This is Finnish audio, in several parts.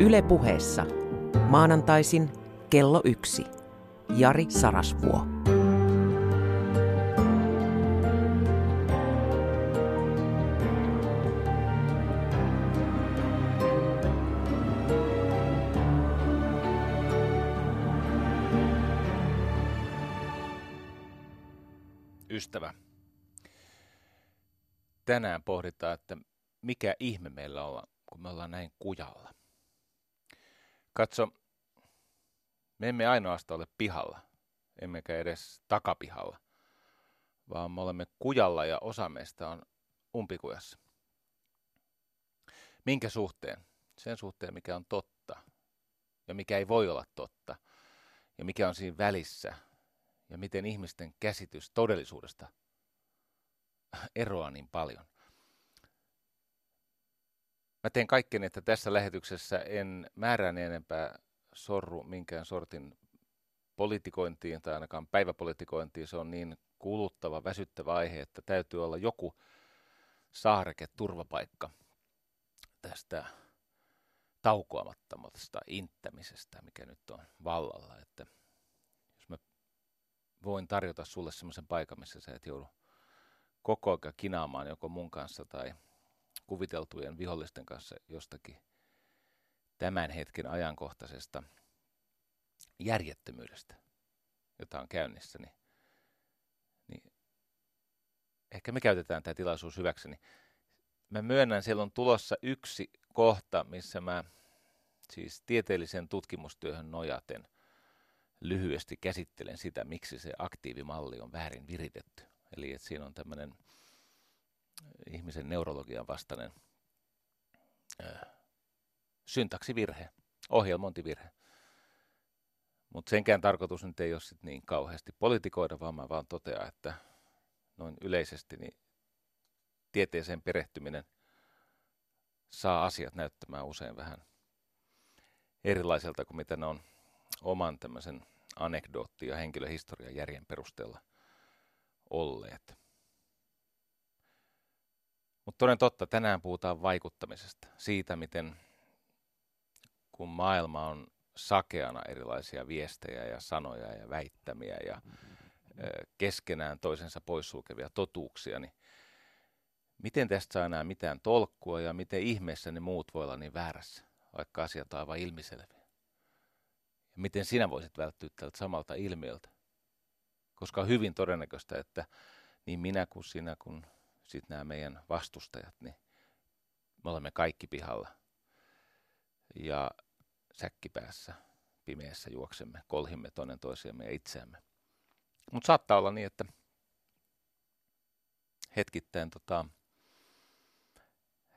Yle puheessa. Maanantaisin kello yksi. Jari Sarasvuo. Ystävä, tänään pohditaan, että mikä ihme meillä on, kun me ollaan näin kujalla. Katso, me emme ainoastaan ole pihalla, emmekä edes takapihalla, vaan me olemme kujalla ja osa meistä on umpikujassa. Minkä suhteen? Sen suhteen, mikä on totta ja mikä ei voi olla totta ja mikä on siinä välissä ja miten ihmisten käsitys todellisuudesta eroaa niin paljon. Mä teen kaikkeni, että tässä lähetyksessä en määrään enempää sorru minkään sortin politikointiin tai ainakaan päiväpolitikointiin. Se on niin kuluttava, väsyttävä aihe, että täytyy olla joku saareke, turvapaikka tästä taukoamattomasta inttämisestä, mikä nyt on vallalla. Että jos mä voin tarjota sulle semmoisen paikan, missä sä et joudu koko ajan kinaamaan joko mun kanssa tai kuviteltujen vihollisten kanssa jostakin tämän hetken ajankohtaisesta järjettömyydestä, jota on käynnissä, niin, niin ehkä me käytetään tämä tilaisuus hyväkseni. Mä myönnän, siellä on tulossa yksi kohta, missä mä siis tieteellisen tutkimustyöhön nojaten lyhyesti käsittelen sitä, miksi se aktiivimalli on väärin viritetty. Eli että siinä on tämmöinen ihmisen neurologian vastainen syntaksivirhe, ohjelmointivirhe. Mutta senkään tarkoitus nyt ei ole sit niin kauheasti politikoida, vaan mä vaan totean, että noin yleisesti niin tieteeseen perehtyminen saa asiat näyttämään usein vähän erilaiselta kuin mitä ne on oman tämmöisen anekdootti- ja henkilöhistorian järjen perusteella olleet. Mutta toden totta, tänään puhutaan vaikuttamisesta, siitä miten kun maailma on sakeana erilaisia viestejä ja sanoja ja väittämiä ja keskenään toisensa poissulkevia totuuksia, niin miten tästä saa enää mitään tolkkua ja miten ihmeessä ne muut voi olla niin väärässä, vaikka asiat on aivan ilmiselviä. Ja miten sinä voisit välttyä tältä samalta ilmiöltä? Koska on hyvin todennäköistä, että niin minä kuin sinä kuin sitten nämä meidän vastustajat, niin me olemme kaikki pihalla. Ja säkkipäässä pimeässä juoksemme, kolhimme toinen toisiamme ja itseämme. Mutta saattaa olla niin, että hetkittäin, tota,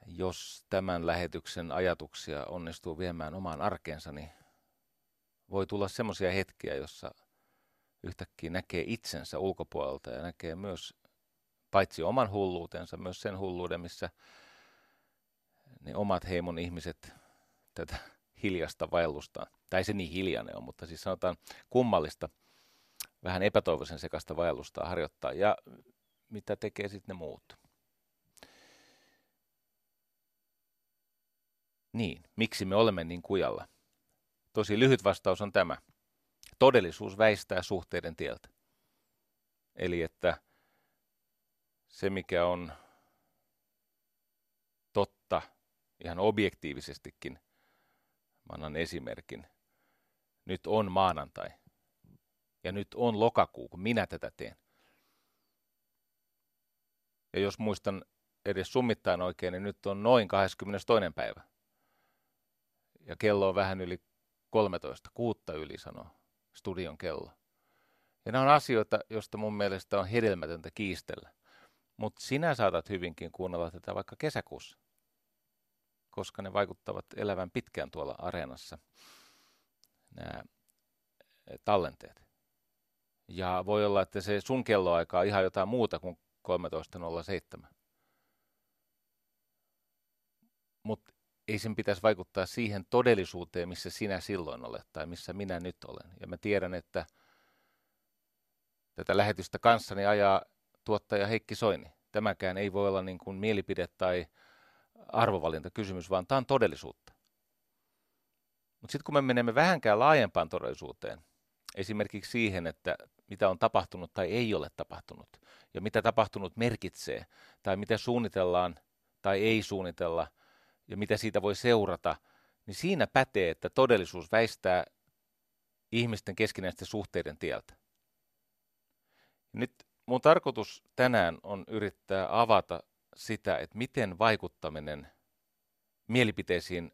jos tämän lähetyksen ajatuksia onnistuu viemään omaan arkeensa, niin voi tulla semmoisia hetkiä, jossa yhtäkkiä näkee itsensä ulkopuolelta ja näkee myös paitsi oman hulluutensa, myös sen hulluuden, missä ne omat heimon ihmiset tätä hiljasta vaellusta, tai se niin hiljainen on, mutta siis sanotaan kummallista, vähän epätoivoisen sekasta vaellusta harjoittaa, ja mitä tekee sitten ne muut. Niin, miksi me olemme niin kujalla? Tosi lyhyt vastaus on tämä. Todellisuus väistää suhteiden tieltä. Eli että se, mikä on totta ihan objektiivisestikin, mä annan esimerkin, nyt on maanantai ja nyt on lokakuu, kun minä tätä teen. Ja jos muistan edes summittain oikein, niin nyt on noin 22. päivä. Ja kello on vähän yli 13, kuutta yli sanoo studion kello. Ja nämä on asioita, joista mun mielestä on hedelmätöntä kiistellä. Mutta sinä saatat hyvinkin kuunnella tätä vaikka kesäkuussa, koska ne vaikuttavat elävän pitkään tuolla areenassa, nämä eh, tallenteet. Ja voi olla, että se sun kelloaika on ihan jotain muuta kuin 13.07. Mutta ei sen pitäisi vaikuttaa siihen todellisuuteen, missä sinä silloin olet tai missä minä nyt olen. Ja mä tiedän, että tätä lähetystä kanssani ajaa tuottaja Heikki Soini. Tämäkään ei voi olla niin kuin mielipide tai arvovalintakysymys, vaan tämä on todellisuutta. Mutta sitten kun me menemme vähänkään laajempaan todellisuuteen, esimerkiksi siihen, että mitä on tapahtunut tai ei ole tapahtunut, ja mitä tapahtunut merkitsee, tai mitä suunnitellaan tai ei suunnitella, ja mitä siitä voi seurata, niin siinä pätee, että todellisuus väistää ihmisten keskinäisten suhteiden tieltä. Nyt mun tarkoitus tänään on yrittää avata sitä, että miten vaikuttaminen mielipiteisiin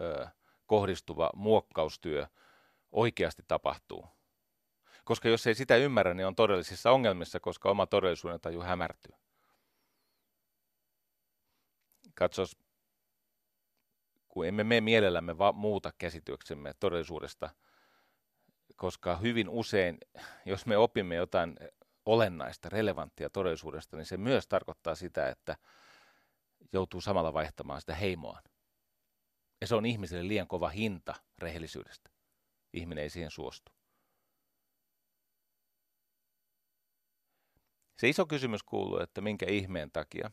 ö, kohdistuva muokkaustyö oikeasti tapahtuu. Koska jos ei sitä ymmärrä, niin on todellisissa ongelmissa, koska oma todellisuuden taju hämärtyy. Katsos, kun emme me mielellämme va- muuta käsityksemme todellisuudesta, koska hyvin usein, jos me opimme jotain olennaista, relevanttia todellisuudesta, niin se myös tarkoittaa sitä, että joutuu samalla vaihtamaan sitä heimoaan. Ja se on ihmiselle liian kova hinta rehellisyydestä. Ihminen ei siihen suostu. Se iso kysymys kuuluu, että minkä ihmeen takia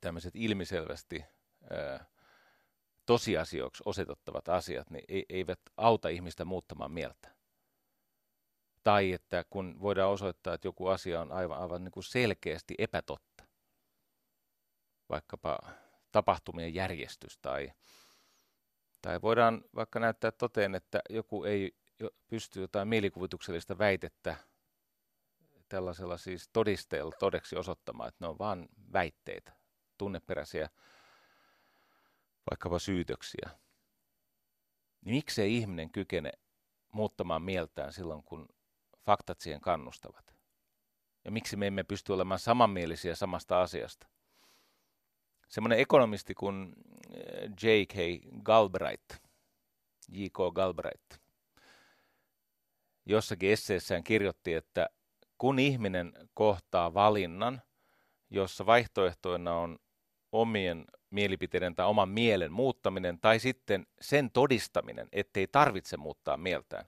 tämmöiset ilmiselvästi ää, tosiasioiksi osoitettavat asiat niin eivät auta ihmistä muuttamaan mieltä. Tai että kun voidaan osoittaa, että joku asia on aivan, aivan niin kuin selkeästi epätotta, vaikkapa tapahtumien järjestys tai, tai voidaan vaikka näyttää toteen, että joku ei pysty jotain mielikuvituksellista väitettä tällaisella siis todisteella todeksi osoittamaan, että ne on vain väitteitä, tunneperäisiä vaikkapa syytöksiä. Niin miksei ihminen kykene muuttamaan mieltään silloin, kun faktat siihen kannustavat? Ja miksi me emme pysty olemaan samanmielisiä samasta asiasta? Semmoinen ekonomisti kuin eh, J.K. Galbraith, J.K. Galbraith, jossakin esseessään kirjoitti, että kun ihminen kohtaa valinnan, jossa vaihtoehtoina on omien mielipiteiden tai oman mielen muuttaminen tai sitten sen todistaminen, ettei tarvitse muuttaa mieltään,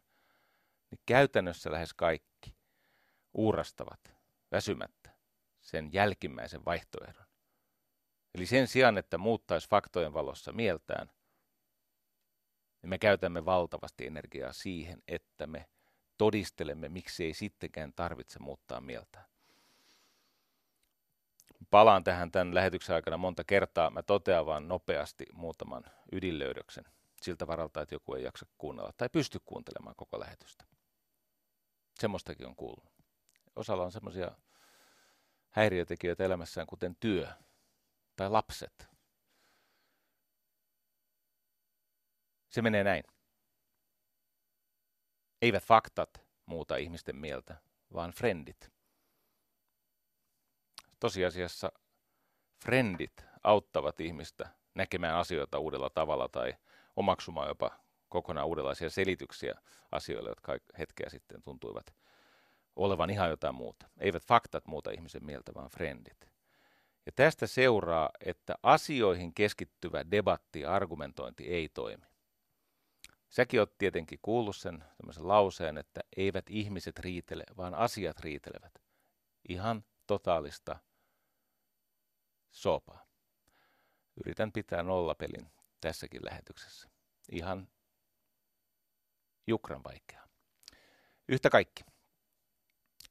niin käytännössä lähes kaikki uurastavat väsymättä sen jälkimmäisen vaihtoehdon. Eli sen sijaan, että muuttaisi faktojen valossa mieltään, niin me käytämme valtavasti energiaa siihen, että me todistelemme, miksi ei sittenkään tarvitse muuttaa mieltään. Palaan tähän tämän lähetyksen aikana monta kertaa. Mä totean vain nopeasti muutaman ydinlöydöksen siltä varalta, että joku ei jaksa kuunnella tai pysty kuuntelemaan koko lähetystä. Semmoistakin on kuullut. Osalla on semmoisia häiriötekijöitä elämässään, kuten työ tai lapset. Se menee näin. Eivät faktat muuta ihmisten mieltä, vaan frendit. Tosiasiassa frendit auttavat ihmistä näkemään asioita uudella tavalla tai omaksumaan jopa kokonaan uudenlaisia selityksiä asioille, jotka hetkeä sitten tuntuivat olevan ihan jotain muuta. Eivät faktat muuta ihmisen mieltä, vaan frendit. Ja tästä seuraa, että asioihin keskittyvä debatti ja argumentointi ei toimi. Säkin oot tietenkin kuullut sen lauseen, että eivät ihmiset riitele, vaan asiat riitelevät. Ihan totaalista sopaa. Yritän pitää nollapelin tässäkin lähetyksessä. Ihan jukran vaikeaa. Yhtä kaikki.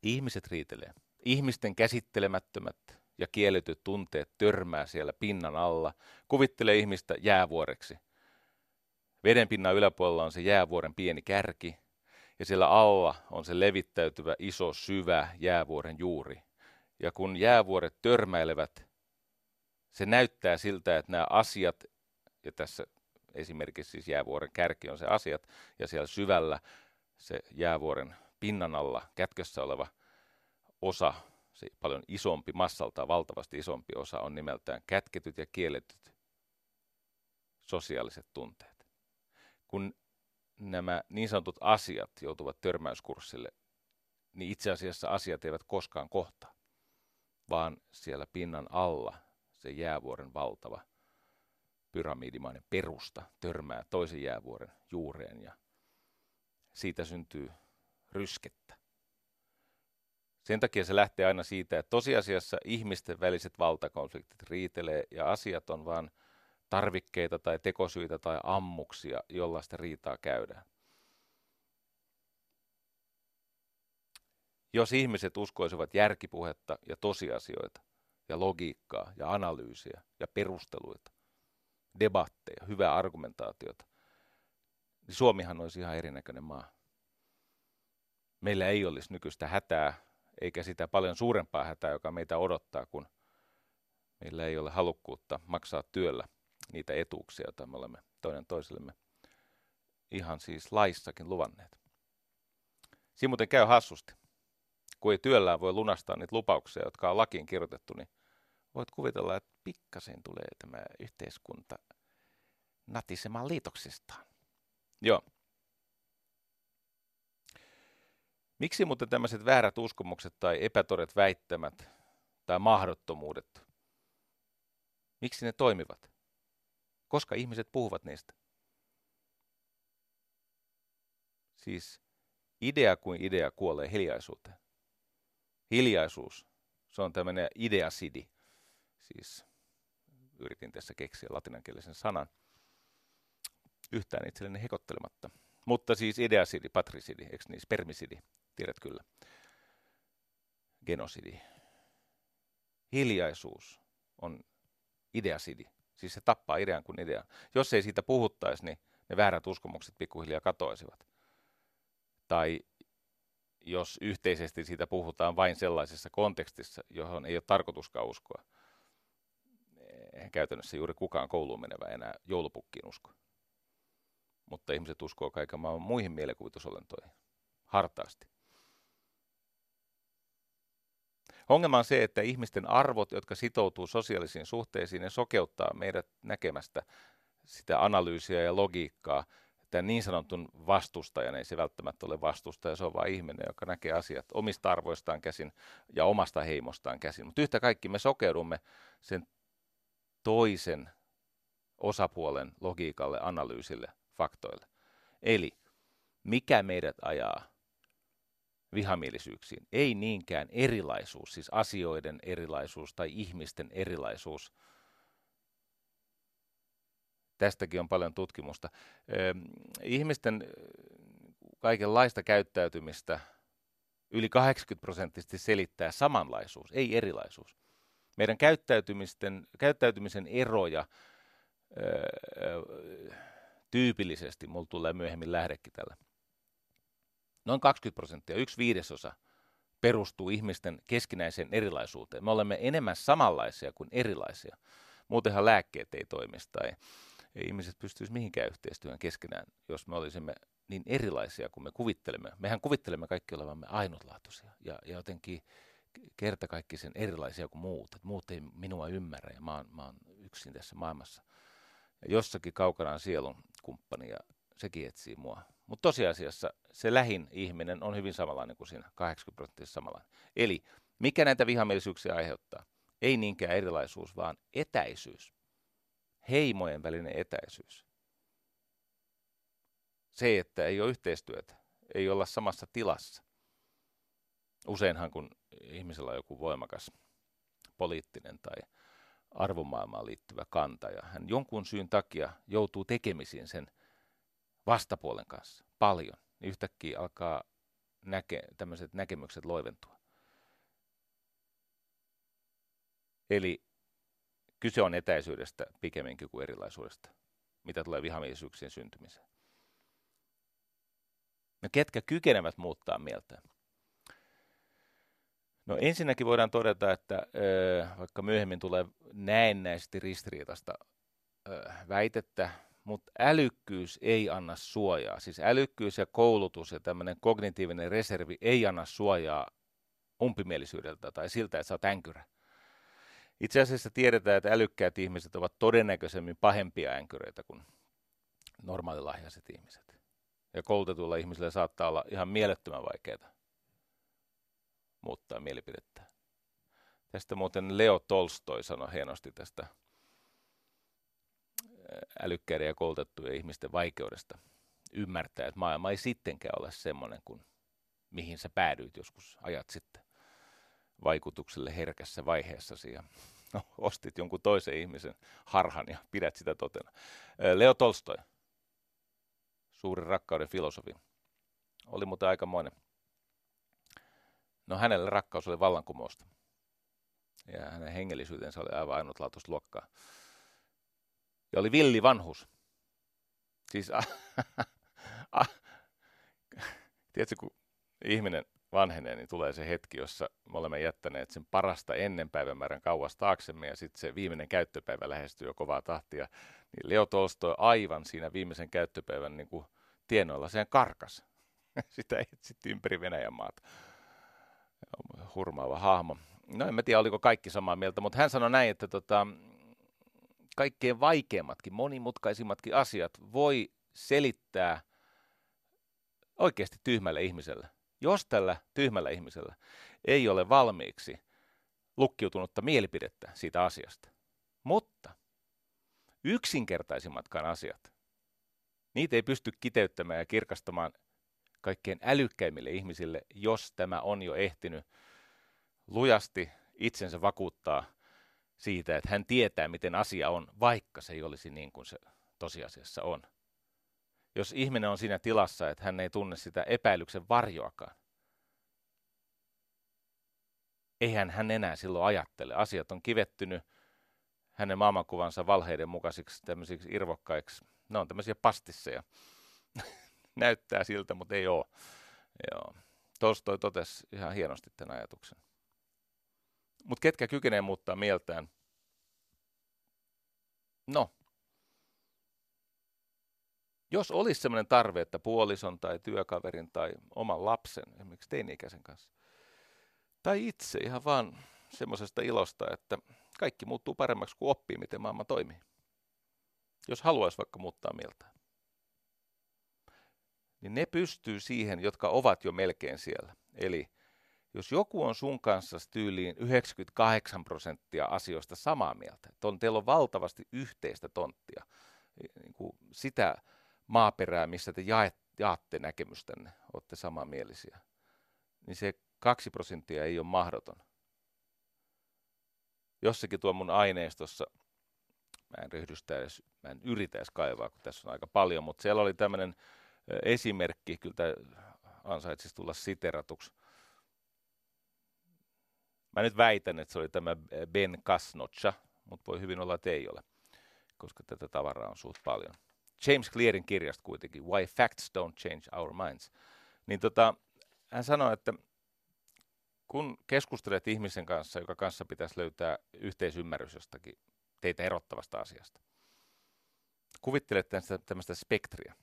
Ihmiset riitelee. Ihmisten käsittelemättömät ja kielletyt tunteet törmää siellä pinnan alla. Kuvittelee ihmistä jäävuoreksi – Vedenpinnan yläpuolella on se jäävuoren pieni kärki, ja siellä alla on se levittäytyvä iso syvä jäävuoren juuri. Ja kun jäävuoret törmäilevät, se näyttää siltä, että nämä asiat, ja tässä esimerkiksi siis jäävuoren kärki on se asiat, ja siellä syvällä se jäävuoren pinnan alla kätkössä oleva osa, se paljon isompi, massalta valtavasti isompi osa on nimeltään kätketyt ja kielletyt sosiaaliset tunteet. Kun nämä niin sanotut asiat joutuvat törmäyskurssille, niin itse asiassa asiat eivät koskaan kohtaa, vaan siellä pinnan alla se jäävuoren valtava pyramidimainen perusta törmää toisen jäävuoren juureen ja siitä syntyy ryskettä. Sen takia se lähtee aina siitä, että tosiasiassa ihmisten väliset valtakonfliktit riitelee ja asiat on vain tarvikkeita tai tekosyitä tai ammuksia, jolla sitä riitaa käydään. Jos ihmiset uskoisivat järkipuhetta ja tosiasioita ja logiikkaa ja analyysiä ja perusteluita, debatteja, hyvää argumentaatiota, niin Suomihan olisi ihan erinäköinen maa. Meillä ei olisi nykyistä hätää, eikä sitä paljon suurempaa hätää, joka meitä odottaa, kun meillä ei ole halukkuutta maksaa työllä niitä etuuksia, joita me olemme toinen toisellemme ihan siis laissakin luvanneet. Siinä muuten käy hassusti. Kun ei työllään voi lunastaa niitä lupauksia, jotka on lakiin kirjoitettu, niin voit kuvitella, että pikkasen tulee tämä yhteiskunta natisemaan liitoksistaan. Joo. Miksi muuten tämmöiset väärät uskomukset tai epätodet väittämät tai mahdottomuudet, miksi ne toimivat? Koska ihmiset puhuvat niistä. Siis idea kuin idea kuolee hiljaisuuteen. Hiljaisuus, se on tämmöinen ideasidi. Siis yritin tässä keksiä latinankielisen sanan. Yhtään itselleni hekottelematta. Mutta siis ideasidi, patrisidi, eikö niin, spermisidi, tiedät kyllä. Genosidi. Hiljaisuus on ideasidi. Siis se tappaa idean kuin idean. Jos ei siitä puhuttaisi, niin ne väärät uskomukset pikkuhiljaa katoisivat. Tai jos yhteisesti siitä puhutaan vain sellaisessa kontekstissa, johon ei ole tarkoituskaan uskoa. Eihän käytännössä juuri kukaan kouluun menevä enää joulupukkiin usko. Mutta ihmiset uskoo kaiken maailman muihin mielikuvitusolentoihin. Hartaasti. Ongelma on se, että ihmisten arvot, jotka sitoutuu sosiaalisiin suhteisiin, ne sokeuttaa meidät näkemästä sitä analyysiä ja logiikkaa. Tämä niin sanotun vastustajan ei se välttämättä ole vastustaja, se on vain ihminen, joka näkee asiat omista arvoistaan käsin ja omasta heimostaan käsin. Mutta yhtä kaikki me sokeudumme sen toisen osapuolen logiikalle, analyysille, faktoille. Eli mikä meidät ajaa vihamielisyyksiin. Ei niinkään erilaisuus, siis asioiden erilaisuus tai ihmisten erilaisuus. Tästäkin on paljon tutkimusta. Ihmisten kaikenlaista käyttäytymistä yli 80 prosenttisesti selittää samanlaisuus, ei erilaisuus. Meidän käyttäytymisten, käyttäytymisen eroja tyypillisesti, mulla tulee myöhemmin lähdekin tällä noin 20 prosenttia, yksi viidesosa, perustuu ihmisten keskinäiseen erilaisuuteen. Me olemme enemmän samanlaisia kuin erilaisia. Muutenhan lääkkeet ei toimisi tai ei ihmiset pystyisi mihinkään yhteistyöhön keskenään, jos me olisimme niin erilaisia kuin me kuvittelemme. Mehän kuvittelemme kaikki olevamme ainutlaatuisia ja, ja jotenkin kertakaikkisen erilaisia kuin muut. Et muut ei minua ymmärrä ja mä oon, mä oon yksin tässä maailmassa. Ja jossakin kaukana on sielun kumppani ja sekin etsii mua. Mutta tosiasiassa se lähin ihminen on hyvin samanlainen kuin siinä, 80 prosenttisesti samanlainen. Eli mikä näitä vihamielisyyksiä aiheuttaa? Ei niinkään erilaisuus, vaan etäisyys. Heimojen välinen etäisyys. Se, että ei ole yhteistyötä, ei olla samassa tilassa. Useinhan kun ihmisellä on joku voimakas poliittinen tai arvomaailmaan liittyvä kanta ja hän jonkun syyn takia joutuu tekemisiin sen vastapuolen kanssa paljon, niin yhtäkkiä alkaa näke, tämmöiset näkemykset loiventua. Eli kyse on etäisyydestä pikemminkin kuin erilaisuudesta, mitä tulee vihamielisyyksien syntymiseen. No ketkä kykenevät muuttaa mieltä? No ensinnäkin voidaan todeta, että vaikka myöhemmin tulee näennäisesti ristiriitasta ö, väitettä, mutta älykkyys ei anna suojaa. Siis älykkyys ja koulutus ja tämmöinen kognitiivinen reservi ei anna suojaa umpimielisyydeltä tai siltä, että sä oot änkyrä. Itse asiassa tiedetään, että älykkäät ihmiset ovat todennäköisemmin pahempia änkyröitä kuin normaalilahjaiset ihmiset. Ja koulutetuilla ihmisillä saattaa olla ihan mielettömän vaikeaa muuttaa mielipidettä. Tästä muuten Leo Tolstoi sanoi hienosti tästä älykkäiden ja koulutettujen ihmisten vaikeudesta ymmärtää, että maailma ei sittenkään ole semmoinen kuin mihin sä päädyit joskus ajat sitten vaikutukselle herkässä vaiheessasi. Ja no, ostit jonkun toisen ihmisen harhan ja pidät sitä totena. Leo Tolstoi, suuri rakkauden filosofi, oli muuten aikamoinen. No hänelle rakkaus oli vallankumousta. Ja hänen hengellisyytensä oli aivan ainutlaatuisluokkaa. Ja oli villi vanhus. Siis, ah, ah, tiedätkö, kun ihminen vanhenee, niin tulee se hetki, jossa me olemme jättäneet sen parasta ennen päivämäärän kauas taaksemme ja sitten se viimeinen käyttöpäivä lähestyy jo kovaa tahtia. Niin Leo Tolstoi aivan siinä viimeisen käyttöpäivän niin kuin tienoilla sen karkas. Sitä etsittiin ympäri Venäjän maata. Hurmaava hahmo. No en mä tiedä, oliko kaikki samaa mieltä, mutta hän sanoi näin, että tota, kaikkein vaikeimmatkin, monimutkaisimmatkin asiat voi selittää oikeasti tyhmälle ihmiselle. Jos tällä tyhmällä ihmisellä ei ole valmiiksi lukkiutunutta mielipidettä siitä asiasta. Mutta yksinkertaisimmatkaan asiat, niitä ei pysty kiteyttämään ja kirkastamaan kaikkein älykkäimmille ihmisille, jos tämä on jo ehtinyt lujasti itsensä vakuuttaa siitä, että hän tietää, miten asia on, vaikka se ei olisi niin kuin se tosiasiassa on. Jos ihminen on siinä tilassa, että hän ei tunne sitä epäilyksen varjoakaan, eihän hän enää silloin ajattele. Asiat on kivettynyt hänen maailmankuvansa valheiden mukaisiksi tämmöisiksi irvokkaiksi. Ne on tämmöisiä pastisseja. Näyttää siltä, mutta ei ole. Joo. Tolstoi totesi ihan hienosti tämän ajatuksen. Mutta ketkä kykenee muuttaa mieltään? No, jos olisi sellainen tarve, että puolison tai työkaverin tai oman lapsen, esimerkiksi teini-ikäisen kanssa, tai itse ihan vaan semmoisesta ilosta, että kaikki muuttuu paremmaksi, kuin oppii, miten maailma toimii. Jos haluaisi vaikka muuttaa mieltä. Niin ne pystyy siihen, jotka ovat jo melkein siellä. Eli jos joku on sun kanssa tyyliin 98 prosenttia asioista samaa mieltä, että on, teillä on valtavasti yhteistä tonttia, niin kuin sitä maaperää, missä te jaatte näkemystänne, olette samanmielisiä, niin se kaksi prosenttia ei ole mahdoton. Jossakin tuo mun aineistossa, mä en ryhdystä edes, mä en yritä edes kaivaa, kun tässä on aika paljon, mutta siellä oli tämmöinen esimerkki, kyllä ansaitsisi tulla siteratuksi. Mä nyt väitän, että se oli tämä Ben Kasnocha, mutta voi hyvin olla, että ei ole, koska tätä tavaraa on suht paljon. James Clearin kirjasta kuitenkin, Why Facts Don't Change Our Minds. Niin tota, hän sanoi, että kun keskustelet ihmisen kanssa, joka kanssa pitäisi löytää yhteisymmärrys jostakin teitä erottavasta asiasta, kuvittelet tämmöistä spektriä,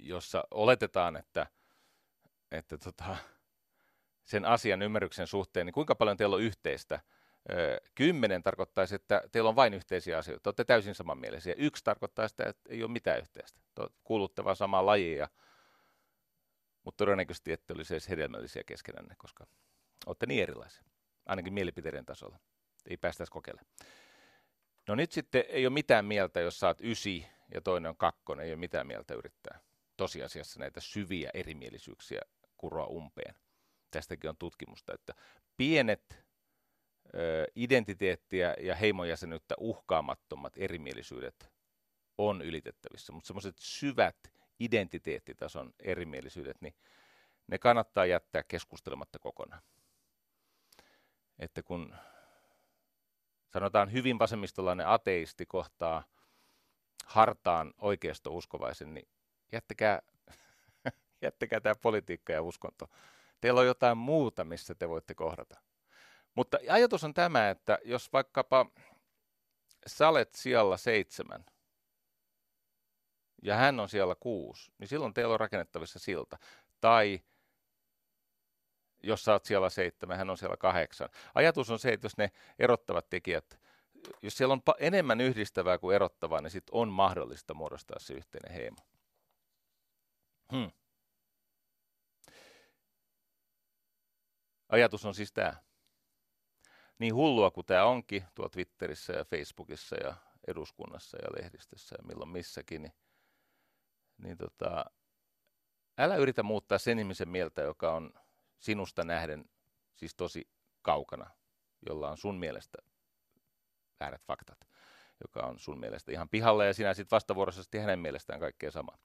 jossa oletetaan, että, että tota, sen asian ymmärryksen suhteen, niin kuinka paljon teillä on yhteistä. Kymmenen tarkoittaisi, että teillä on vain yhteisiä asioita. Olette täysin samanmielisiä. Yksi tarkoittaa sitä, että ei ole mitään yhteistä. Kuulutte vaan samaan lajiin ja mutta todennäköisesti ette olisi edes hedelmällisiä keskenänne, koska olette niin erilaisia, ainakin mielipiteiden tasolla. Ei päästäisi kokeilemaan. No nyt sitten ei ole mitään mieltä, jos saat ysi ja toinen on kakkonen, ei ole mitään mieltä yrittää tosiasiassa näitä syviä erimielisyyksiä kuroa umpeen. Tästäkin on tutkimusta, että pienet ö, identiteettiä ja heimojäsenyyttä uhkaamattomat erimielisyydet on ylitettävissä, mutta semmoiset syvät identiteettitason erimielisyydet, niin ne kannattaa jättää keskustelematta kokonaan. Että kun sanotaan hyvin vasemmistolainen ateisti kohtaa hartaan oikeisto-uskovaisen, niin jättäkää, jättäkää tämä politiikka ja uskonto. Teillä on jotain muuta, missä te voitte kohdata. Mutta ajatus on tämä, että jos vaikkapa sä olet siellä seitsemän – ja hän on siellä kuusi, niin silloin teillä on rakennettavissa silta. Tai jos sä oot siellä seitsemän, hän on siellä kahdeksan. Ajatus on se, että jos ne erottavat tekijät, jos siellä on enemmän yhdistävää kuin erottavaa, niin sitten on mahdollista muodostaa se yhteinen heimo. Hmm. Ajatus on siis tämä. Niin hullua kuin tämä onkin tuolla Twitterissä ja Facebookissa ja eduskunnassa ja lehdistössä ja milloin missäkin, niin niin tota, älä yritä muuttaa sen ihmisen mieltä, joka on sinusta nähden siis tosi kaukana jolla on sun mielestä väärät faktat, joka on sun mielestä ihan pihalla ja sinä sitten vastavuoroisesti hänen mielestään kaikkea sama.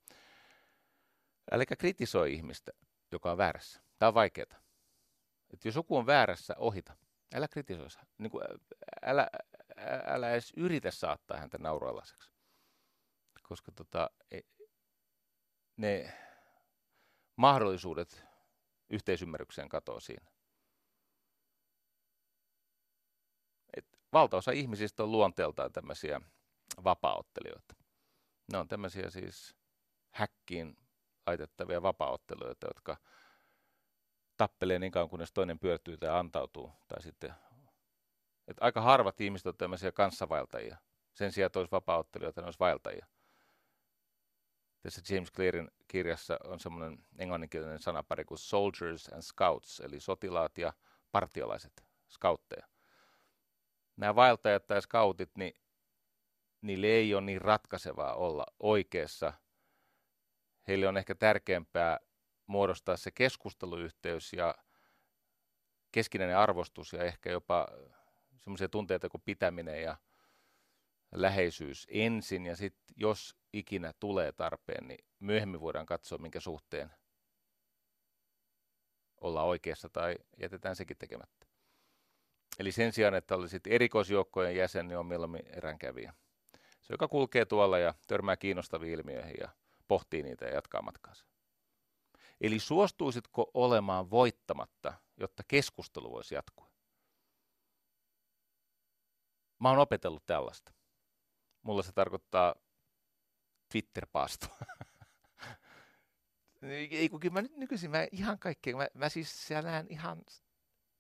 Äläkä kritisoi ihmistä, joka on väärässä. Tämä on vaikeaa. Että jos joku on väärässä, ohita. Älä kritisoi. Niin kuin, älä, älä edes yritä saattaa häntä nauroilaseksi. Koska tota, e, ne mahdollisuudet yhteisymmärrykseen katoaa siinä. Et valtaosa ihmisistä on luonteeltaan tämmöisiä vapaaottelijoita. Ne on tämmöisiä siis häkkiin laitettavia vapaaottelijoita, jotka tappelee niin kauan, kunnes toinen pyörtyy tai antautuu. Tai sitten, et aika harvat ihmiset on tämmöisiä kanssavaeltajia. Sen sijaan, että olisi vapaaottelijoita, ne olisi vaeltajia. Tässä James Clearin kirjassa on semmoinen englanninkielinen sanapari kuin soldiers and scouts, eli sotilaat ja partiolaiset, scoutteja. Nämä vaeltajat tai scoutit, niin niille ei ole niin ratkaisevaa olla oikeassa. Heille on ehkä tärkeämpää muodostaa se keskusteluyhteys ja keskinäinen arvostus ja ehkä jopa semmoisia tunteita kuin pitäminen ja läheisyys ensin ja sitten jos ikinä tulee tarpeen, niin myöhemmin voidaan katsoa, minkä suhteen olla oikeassa tai jätetään sekin tekemättä. Eli sen sijaan, että olisit erikoisjoukkojen jäsen, niin on mieluummin eränkävijä. Se, joka kulkee tuolla ja törmää kiinnostaviin ilmiöihin ja pohtii niitä ja jatkaa matkaansa. Eli suostuisitko olemaan voittamatta, jotta keskustelu voisi jatkua? Mä oon opetellut tällaista. Mulla se tarkoittaa Twitter-paastoa. ei kun kyllä mä nyt nykyisin mä ihan kaikkea, mä, mä siis siellä näen ihan,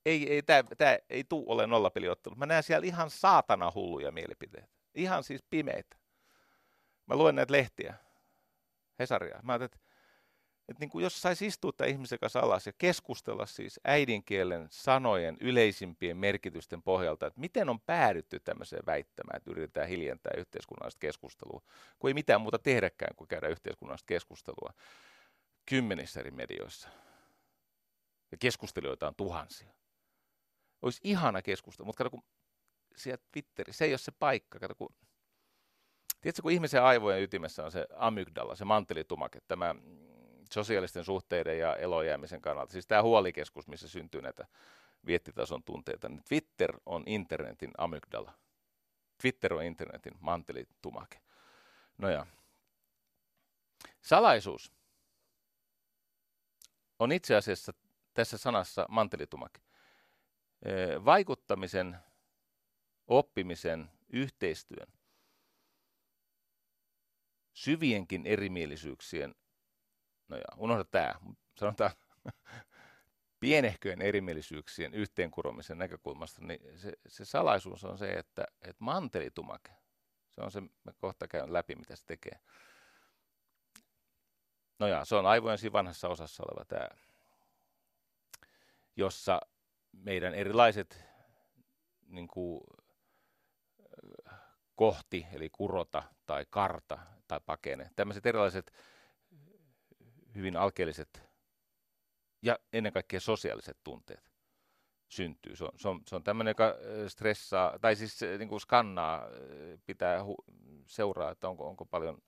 ei, ei tää, tää ei tuu ole nollapeliottelu, mä näen siellä ihan saatana hulluja mielipiteitä. Ihan siis pimeitä. Mä luen näitä lehtiä, Hesaria. Mä ajattelin, että että niin kuin jos saisi istua tämän ihmisen kanssa alas ja keskustella siis äidinkielen sanojen yleisimpien merkitysten pohjalta, että miten on päädytty tämmöiseen väittämään, että yritetään hiljentää yhteiskunnallista keskustelua, kun ei mitään muuta tehdäkään kuin käydä yhteiskunnallista keskustelua kymmenissä eri medioissa. Ja keskustelijoita on tuhansia. Olisi ihana keskustelu, mutta kato kun siellä Twitterissä, se ei ole se paikka, kato kun Tiedätkö, kun ihmisen aivojen ytimessä on se amygdala, se mantelitumake, tämä sosiaalisten suhteiden ja elojäämisen kannalta. Siis tämä huolikeskus, missä syntyy näitä viettitason tunteita, niin Twitter on internetin amygdala. Twitter on internetin mantelitumake. No ja. Salaisuus on itse asiassa tässä sanassa mantelitumake. Vaikuttamisen, oppimisen, yhteistyön, syvienkin erimielisyyksien No ja unohda tämä, sanotaan pienehköjen erimielisyyksien yhteenkuromisen näkökulmasta, niin se, se salaisuus on se, että, että mantelitumake, se on se, mä kohta käyn läpi, mitä se tekee. No ja, se on aivojen siinä vanhassa osassa oleva tämä, jossa meidän erilaiset niin kuin, kohti, eli kurota tai karta tai pakene, tämmöiset erilaiset hyvin alkeelliset ja ennen kaikkea sosiaaliset tunteet syntyy. Se on, se on, se on tämmöinen, joka stressaa, tai siis niin kuin skannaa, pitää hu- seuraa, että onko, onko paljon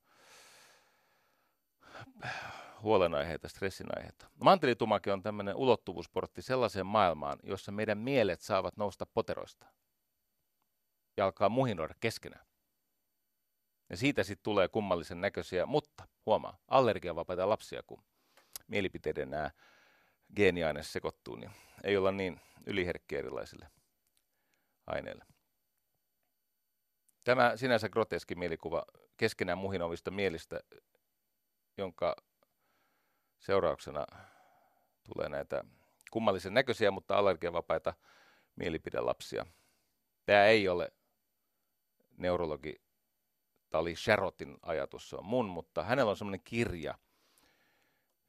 huolenaiheita, stressinaiheita. Mantelitumake on tämmöinen ulottuvuusportti sellaiseen maailmaan, jossa meidän mielet saavat nousta poteroista ja alkaa muhinoida keskenään. Ja siitä sitten tulee kummallisen näköisiä, mutta huomaa, allergiavapaita lapsia, kun mielipiteiden nämä geeniaine sekoittuu, niin ei olla niin yliherkkiä erilaisille aineille. Tämä sinänsä groteski mielikuva keskenään muhinovista mielistä, jonka seurauksena tulee näitä kummallisen näköisiä, mutta allergiavapaita mielipidelapsia. Tämä ei ole neurologi Tämä oli Sharotin ajatus, se on mun, mutta hänellä on semmoinen kirja.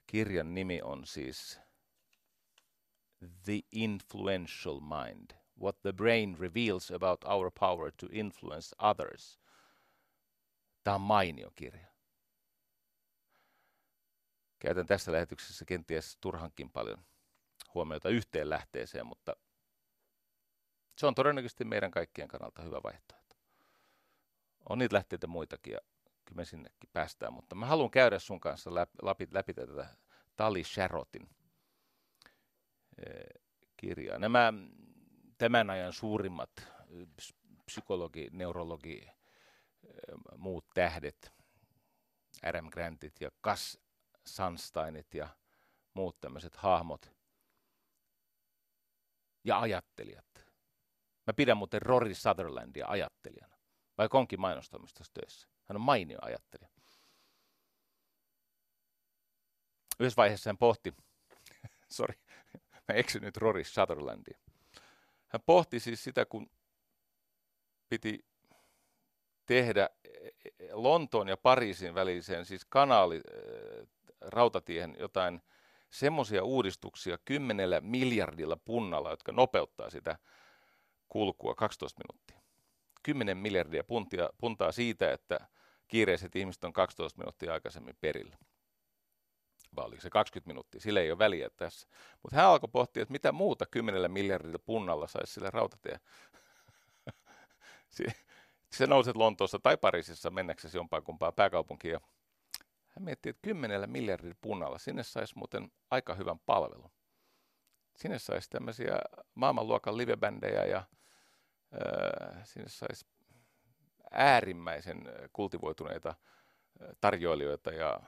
Kirjan nimi on siis The Influential Mind. What the Brain Reveals About Our Power to Influence Others. Tämä on mainio kirja. Käytän tässä lähetyksessä kenties turhankin paljon huomiota yhteen lähteeseen, mutta Se on todennäköisesti meidän kaikkien kannalta hyvä vaihtoehto. On niitä lähteitä muitakin ja kyllä me sinnekin päästään, mutta mä haluan käydä sun kanssa läpi, läpi, läpi tätä Tali Sharotin eh, kirjaa. Nämä tämän ajan suurimmat psykologi, neurologi, muut tähdet, Adam Grantit ja Cass Sunsteinit ja muut tämmöiset hahmot ja ajattelijat. Mä pidän muuten Rory Sutherlandia ajattelijana, vaikka onkin mainostoimistossa töissä. Hän on mainio ajattelija. Yhdessä vaiheessa hän pohti, sorry, mä eksyn nyt Rory Sutherlandia. Hän pohti siis sitä, kun piti tehdä Lontoon ja Pariisin väliseen, siis kanaali, äh, rautatiehen jotain semmoisia uudistuksia kymmenellä miljardilla punnalla, jotka nopeuttaa sitä kulkua 12 minuuttia. 10 miljardia puntia, puntaa siitä, että kiireiset ihmiset on 12 minuuttia aikaisemmin perillä. Vai oliko se 20 minuuttia? Sillä ei ole väliä tässä. Mutta hän alkoi pohtia, että mitä muuta 10 miljardilla punnalla saisi sille rautatie. se nouset Lontoossa tai Pariisissa mennäksesi jompaan kumpaan pääkaupunkiin. Ja hän miettii, että 10 miljardilla punnalla sinne saisi muuten aika hyvän palvelun. Sinne saisi tämmöisiä maailmanluokan livebändejä ja sinne saisi äärimmäisen kultivoituneita tarjoilijoita ja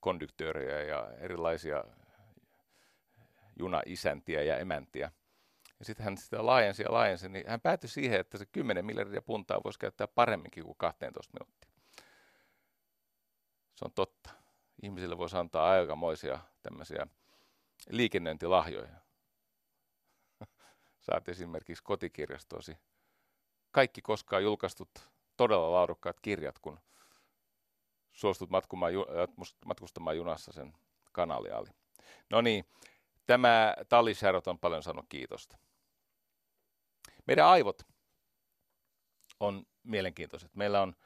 konduktöörejä ja erilaisia junaisäntiä ja emäntiä. Ja sitten hän sitä laajensi ja laajensi, niin hän päätyi siihen, että se 10 miljardia puntaa voisi käyttää paremminkin kuin 12 minuuttia. Se on totta. Ihmisille voisi antaa aikamoisia tämmöisiä liikennöintilahjoja. Saat esimerkiksi kotikirjastosi kaikki koskaan julkaistut todella laadukkaat kirjat, kun suostut matkustamaan junassa sen kanaliaali. No niin, tämä tallisärot on paljon sanonut kiitosta. Meidän aivot on mielenkiintoiset. Meillä on,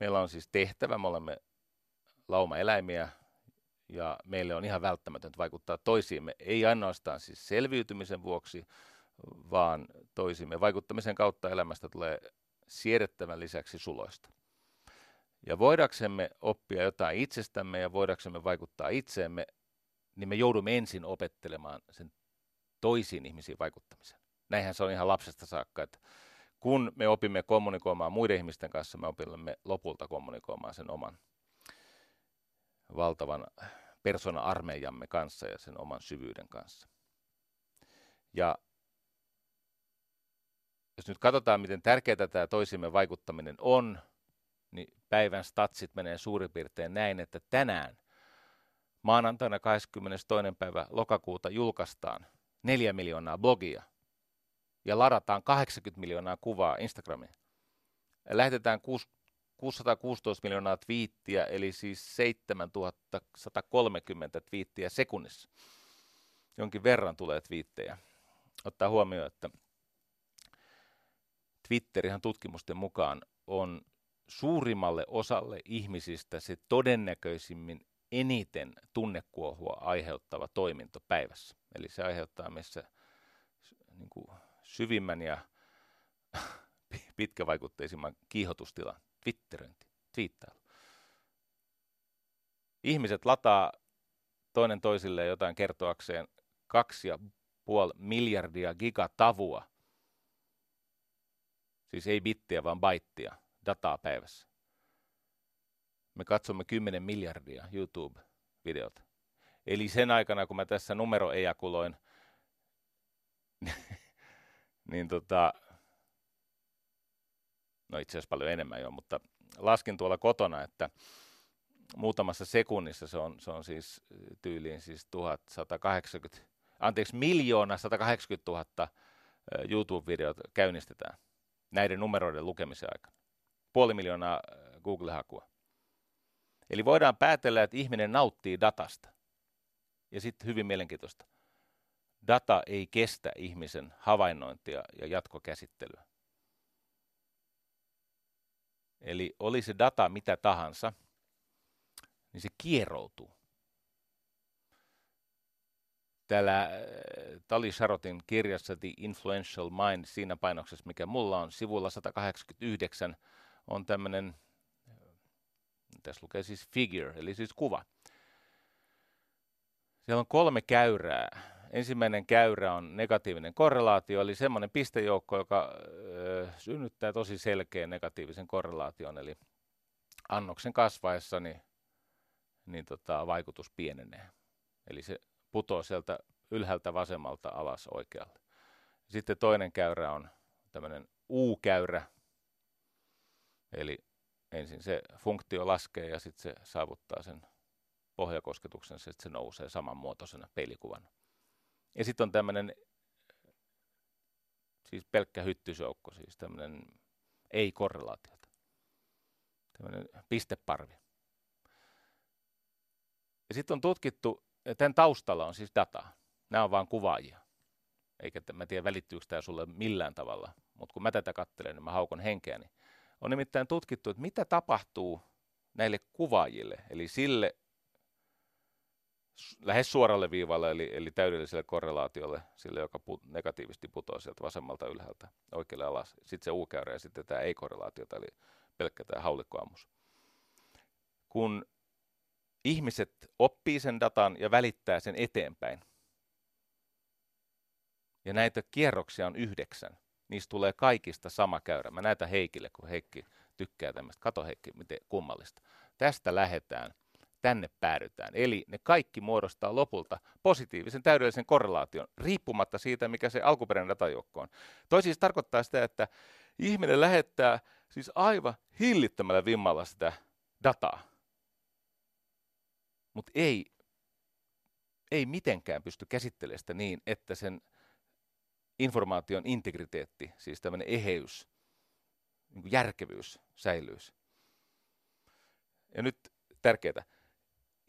meillä on siis tehtävä, me olemme lauma-eläimiä ja meille on ihan välttämätöntä vaikuttaa toisiimme, ei ainoastaan siis selviytymisen vuoksi, vaan toisimme. Vaikuttamisen kautta elämästä tulee siedettävän lisäksi suloista. Ja voidaksemme oppia jotain itsestämme ja voidaksemme vaikuttaa itseemme, niin me joudumme ensin opettelemaan sen toisiin ihmisiin vaikuttamisen. Näinhän se on ihan lapsesta saakka, että kun me opimme kommunikoimaan muiden ihmisten kanssa, me opimme lopulta kommunikoimaan sen oman valtavan persona-armeijamme kanssa ja sen oman syvyyden kanssa. Ja jos nyt katsotaan, miten tärkeää tämä toisimme vaikuttaminen on, niin päivän statsit menee suurin piirtein näin, että tänään maanantaina 22. päivä lokakuuta julkaistaan 4 miljoonaa blogia ja ladataan 80 miljoonaa kuvaa Instagramiin. Lähetetään 616 miljoonaa twiittiä, eli siis 7130 twiittiä sekunnissa. Jonkin verran tulee twiittejä. Ottaa huomioon, että Twitter ihan tutkimusten mukaan on suurimmalle osalle ihmisistä se todennäköisimmin eniten tunnekuohua aiheuttava toiminto päivässä. Eli se aiheuttaa meissä niin kuin syvimmän ja pitkävaikutteisimman kiihotustilan, twitteröinti, twiittailu. Ihmiset lataa toinen toisille jotain kertoakseen kaksi ja puoli miljardia gigatavua Siis ei bittiä, vaan baittia, dataa päivässä. Me katsomme 10 miljardia YouTube-videota. Eli sen aikana, kun mä tässä numero ejakuloin, niin tota, no itse asiassa paljon enemmän jo, mutta laskin tuolla kotona, että muutamassa sekunnissa se on, se on siis tyyliin siis 1180, anteeksi miljoona 180 000 YouTube-videot käynnistetään näiden numeroiden lukemisen aikana. Puoli miljoonaa äh, Google-hakua. Eli voidaan päätellä, että ihminen nauttii datasta. Ja sitten hyvin mielenkiintoista. Data ei kestä ihmisen havainnointia ja jatkokäsittelyä. Eli oli se data mitä tahansa, niin se kieroutuu. Täällä äh, Tali Sharotin kirjassa The Influential Mind, siinä painoksessa, mikä mulla on, sivulla 189, on tämmöinen, tässä lukee siis figure, eli siis kuva. Siellä on kolme käyrää. Ensimmäinen käyrä on negatiivinen korrelaatio, eli semmoinen pistejoukko, joka ö, synnyttää tosi selkeän negatiivisen korrelaation, eli annoksen kasvaessa niin, niin tota, vaikutus pienenee. Eli se putoo sieltä ylhäältä vasemmalta alas oikealle. Sitten toinen käyrä on tämmöinen U-käyrä, eli ensin se funktio laskee ja sitten se saavuttaa sen pohjakosketuksen, sitten se nousee samanmuotoisena peilikuvana. Ja sitten on tämmöinen siis pelkkä hyttysjoukko, siis tämmöinen ei-korrelaatiota. Tämmöinen pisteparvi. Ja sitten on tutkittu, tämän taustalla on siis dataa. Nämä on vain kuvaajia. Eikä mä tiedä, välittyykö tämä sulle millään tavalla. Mutta kun mä tätä katselen, niin mä haukon henkeäni. On nimittäin tutkittu, että mitä tapahtuu näille kuvaajille, eli sille lähes suoralle viivalle, eli, eli täydelliselle korrelaatiolle, sille, joka put, negatiivisesti putoaa sieltä vasemmalta ylhäältä oikealle alas. Sitten se U-käyrä ja sitten tämä ei-korrelaatiota, eli pelkkä tämä haulikkoammus. Kun ihmiset oppii sen datan ja välittää sen eteenpäin, ja näitä kierroksia on yhdeksän, niistä tulee kaikista sama käyrä. Mä näytän Heikille, kun Heikki tykkää tämmöistä. Kato Heikki, miten kummallista. Tästä lähdetään tänne päädytään. Eli ne kaikki muodostaa lopulta positiivisen täydellisen korrelaation, riippumatta siitä, mikä se alkuperäinen datajoukko on. Toi siis tarkoittaa sitä, että ihminen lähettää siis aivan hillittömällä vimmalla sitä dataa, mutta ei, ei mitenkään pysty käsittelemään sitä niin, että sen informaation integriteetti, siis tämmöinen eheys, niin järkevyys säilyisi. Ja nyt tärkeää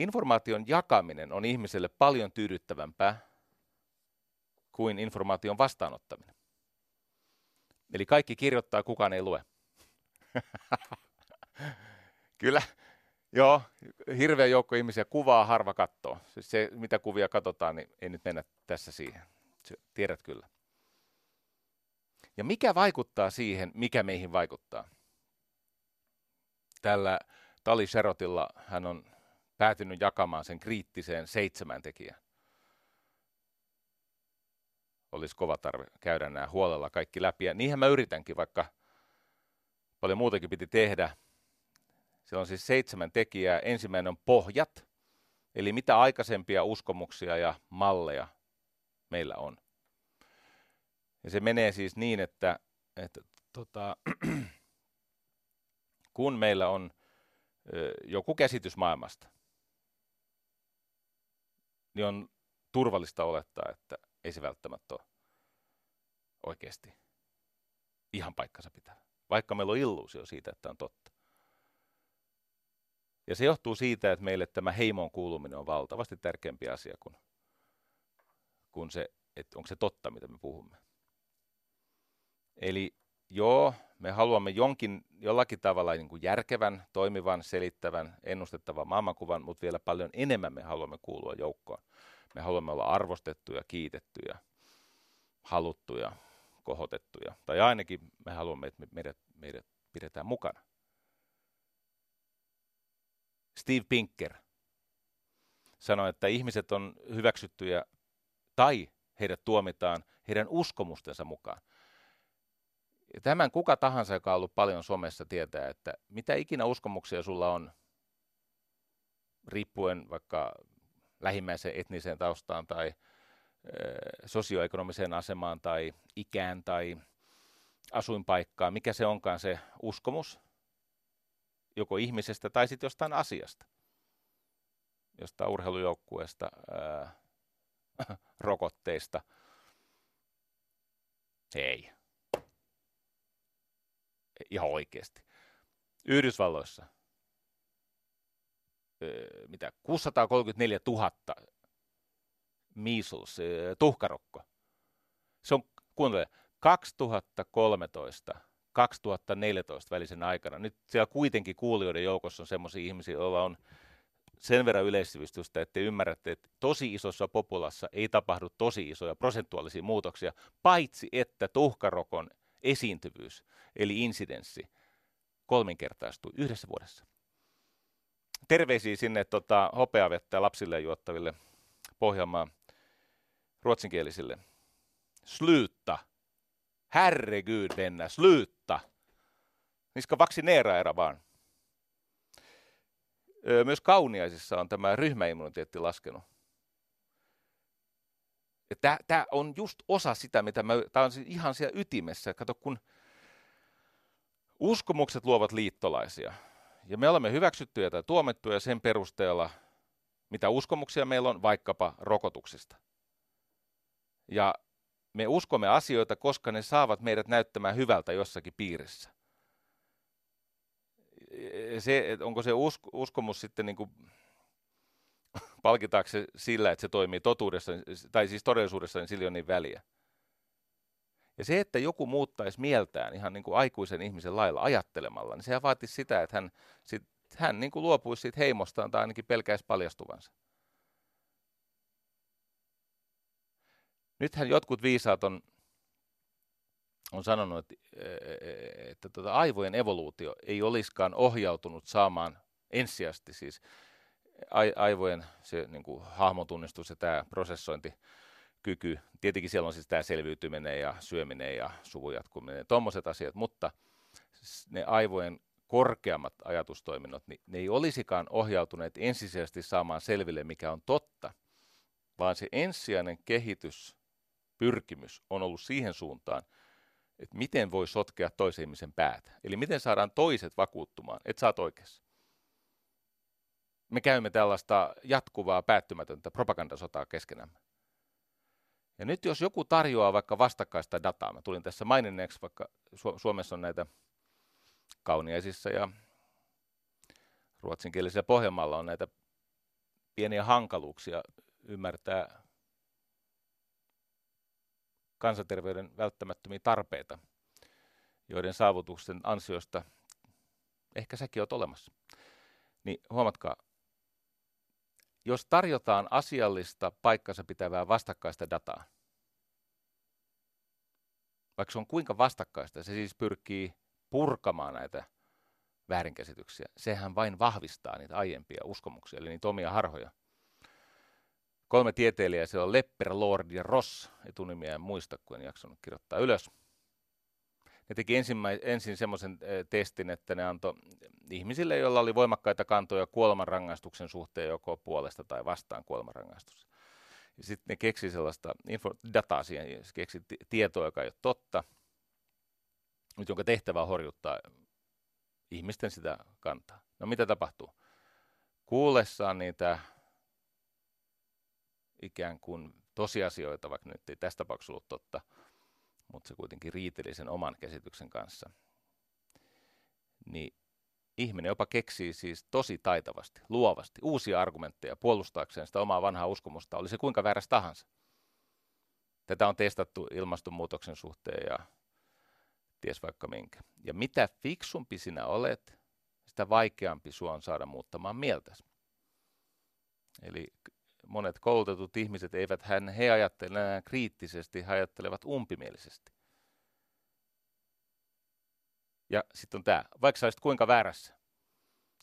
Informaation jakaminen on ihmiselle paljon tyydyttävämpää kuin informaation vastaanottaminen. Eli kaikki kirjoittaa, kukaan ei lue. Kyllä, joo, hirveä joukko ihmisiä kuvaa, harva kattoo. Siis se, mitä kuvia katsotaan, niin ei nyt mennä tässä siihen. Tiedät kyllä. Ja mikä vaikuttaa siihen, mikä meihin vaikuttaa? Tällä Tali Sherotilla hän on päätynyt jakamaan sen kriittiseen seitsemän tekijään. Olisi kova tarve käydä nämä huolella kaikki läpi. Ja niinhän mä yritänkin, vaikka paljon muutakin piti tehdä. Se on siis seitsemän tekijää. Ensimmäinen on pohjat, eli mitä aikaisempia uskomuksia ja malleja meillä on. Ja se menee siis niin, että, että tota, kun meillä on joku käsitys maailmasta, niin on turvallista olettaa, että ei se välttämättä ole oikeasti ihan paikkansa pitää. Vaikka meillä on illuusio siitä, että on totta. Ja se johtuu siitä, että meille tämä heimoon kuuluminen on valtavasti tärkeämpi asia kuin, kuin se, että onko se totta, mitä me puhumme. Eli joo, me haluamme jonkin, jollakin tavalla niin kuin järkevän, toimivan, selittävän, ennustettavan maailmankuvan, mutta vielä paljon enemmän me haluamme kuulua joukkoon. Me haluamme olla arvostettuja, kiitettyjä, haluttuja, kohotettuja. Tai ainakin me haluamme, että meidät, meidät pidetään mukana. Steve Pinker sanoi, että ihmiset on hyväksyttyjä tai heidät tuomitaan heidän uskomustensa mukaan. Ja tämän kuka tahansa, joka on ollut paljon somessa, tietää, että mitä ikinä uskomuksia sulla on, riippuen vaikka lähimmäisen etniseen taustaan tai ö, sosioekonomiseen asemaan tai ikään tai asuinpaikkaan, mikä se onkaan se uskomus, joko ihmisestä tai sitten jostain asiasta, jostain urheilujoukkueesta, rokotteista. Ei ihan oikeasti. Yhdysvalloissa mitä 634 000 measles, tuhkarokko. Se on kuuntele, 2013 2014 välisen aikana. Nyt siellä kuitenkin kuulijoiden joukossa on sellaisia ihmisiä, joilla on sen verran yleissivistystä, että te ymmärrätte, että tosi isossa populassa ei tapahdu tosi isoja prosentuaalisia muutoksia, paitsi että tuhkarokon esiintyvyys, eli insidenssi, kolminkertaistui yhdessä vuodessa. Terveisiä sinne tota, hopeavettä lapsille juottaville Pohjanmaan ruotsinkielisille. Sluta. Herregud, Venä, sluta. Ni ska vaccinera era barn. Myös kauniaisissa on tämä ryhmäimmuniteetti laskenut. Tämä on just osa sitä, mitä mä, tämä on ihan siellä ytimessä. Kato, kun uskomukset luovat liittolaisia, ja me olemme hyväksyttyjä tai tuomittuja sen perusteella, mitä uskomuksia meillä on vaikkapa rokotuksista. Ja me uskomme asioita, koska ne saavat meidät näyttämään hyvältä jossakin piirissä se, että onko se usko, uskomus sitten niin kuin palkitaanko se sillä, että se toimii totuudessa, tai siis todellisuudessa, niin sillä on niin väliä. Ja se, että joku muuttaisi mieltään ihan niin kuin aikuisen ihmisen lailla ajattelemalla, niin se vaatisi sitä, että hän, sit, hän niin kuin luopuisi siitä heimostaan tai ainakin pelkäisi paljastuvansa. Nythän jotkut viisaat on on sanonut, että, että, että tuota aivojen evoluutio ei olisikaan ohjautunut saamaan ensisijaisesti siis aivojen se niin kuin hahmotunnistus ja tämä prosessointikyky. Tietenkin siellä on siis tämä selviytyminen ja syöminen ja suvun jatkuminen ja tuommoiset asiat, mutta ne aivojen korkeammat ajatustoiminnot, niin ne ei olisikaan ohjautuneet ensisijaisesti saamaan selville, mikä on totta, vaan se ensisijainen kehitys, pyrkimys on ollut siihen suuntaan, että miten voi sotkea toisen ihmisen päätä. Eli miten saadaan toiset vakuuttumaan, että sä oot oikeassa. Me käymme tällaista jatkuvaa, päättymätöntä propagandasotaa keskenämme. Ja nyt jos joku tarjoaa vaikka vastakkaista dataa, mä tulin tässä maininneeksi, vaikka Su- Suomessa on näitä kauniaisissa ja ruotsinkielisellä Pohjanmaalla on näitä pieniä hankaluuksia ymmärtää kansanterveyden välttämättömiä tarpeita, joiden saavutuksen ansiosta ehkä säkin olet olemassa. Niin huomatkaa, jos tarjotaan asiallista paikkansa pitävää vastakkaista dataa, vaikka se on kuinka vastakkaista, se siis pyrkii purkamaan näitä väärinkäsityksiä. Sehän vain vahvistaa niitä aiempia uskomuksia, eli niitä omia harhoja. Kolme tieteilijää, siellä on Lepper, Lord ja Ross, etunimiä en muista, kun en jaksanut kirjoittaa ylös. Ne teki ensin semmoisen testin, että ne antoi ihmisille, joilla oli voimakkaita kantoja kuolemanrangaistuksen suhteen joko puolesta tai vastaan kuolemanrangaistus. Sitten ne keksi sellaista info, dataa siihen, keksi tietoa, joka ei ole totta, mutta jonka tehtävä on horjuttaa ihmisten sitä kantaa. No mitä tapahtuu? Kuullessaan niitä ikään kuin tosiasioita, vaikka nyt ei tästä tapauksessa ollut totta, mutta se kuitenkin riiteli sen oman käsityksen kanssa. Niin ihminen jopa keksii siis tosi taitavasti, luovasti, uusia argumentteja puolustaakseen sitä omaa vanhaa uskomusta, oli se kuinka väärässä tahansa. Tätä on testattu ilmastonmuutoksen suhteen ja ties vaikka minkä. Ja mitä fiksumpi sinä olet, sitä vaikeampi sua on saada muuttamaan mieltäsi. Eli monet koulutetut ihmiset eivät hän, he ajattele enää kriittisesti, he ajattelevat umpimielisesti. Ja sitten on tämä, vaikka sä olisit kuinka väärässä,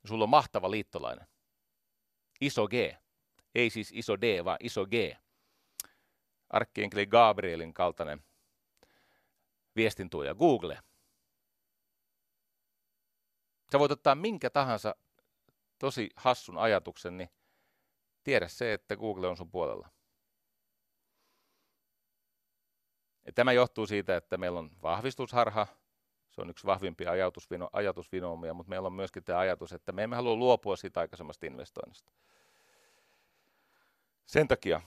sulla on mahtava liittolainen. Iso G. Ei siis iso D, vaan iso G. Arkkienkeli Gabrielin kaltainen viestintuoja Google. Sä voit ottaa minkä tahansa tosi hassun ajatuksen, niin tiedä se, että Google on sun puolella. Ja tämä johtuu siitä, että meillä on vahvistusharha, se on yksi vahvimpia ajatusvino, ajatusvinoomia, mutta meillä on myöskin tämä ajatus, että me emme halua luopua siitä aikaisemmasta investoinnista. Sen takia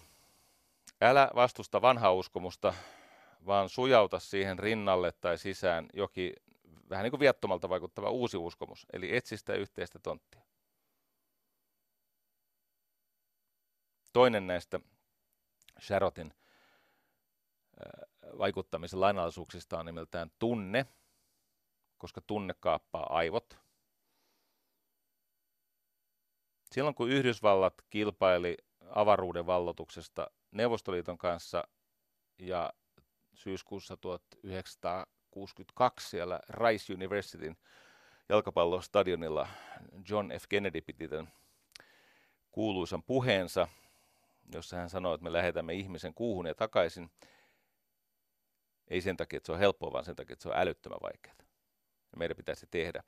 älä vastusta vanhaa uskomusta, vaan sujauta siihen rinnalle tai sisään jokin vähän niin kuin viattomalta vaikuttava uusi uskomus, eli etsi sitä yhteistä tonttia. Toinen näistä Sharotin vaikuttamisen lainalaisuuksista on nimeltään tunne, koska tunne kaappaa aivot. Silloin kun Yhdysvallat kilpaili avaruuden vallotuksesta Neuvostoliiton kanssa ja syyskuussa 1962 siellä Rice Universityn jalkapallostadionilla John F. Kennedy piti tämän kuuluisan puheensa, jossa hän sanoi, että me lähetämme ihmisen kuuhun ja takaisin. Ei sen takia, että se on helppoa, vaan sen takia, että se on älyttömän vaikeaa. Ja meidän pitäisi tehdä.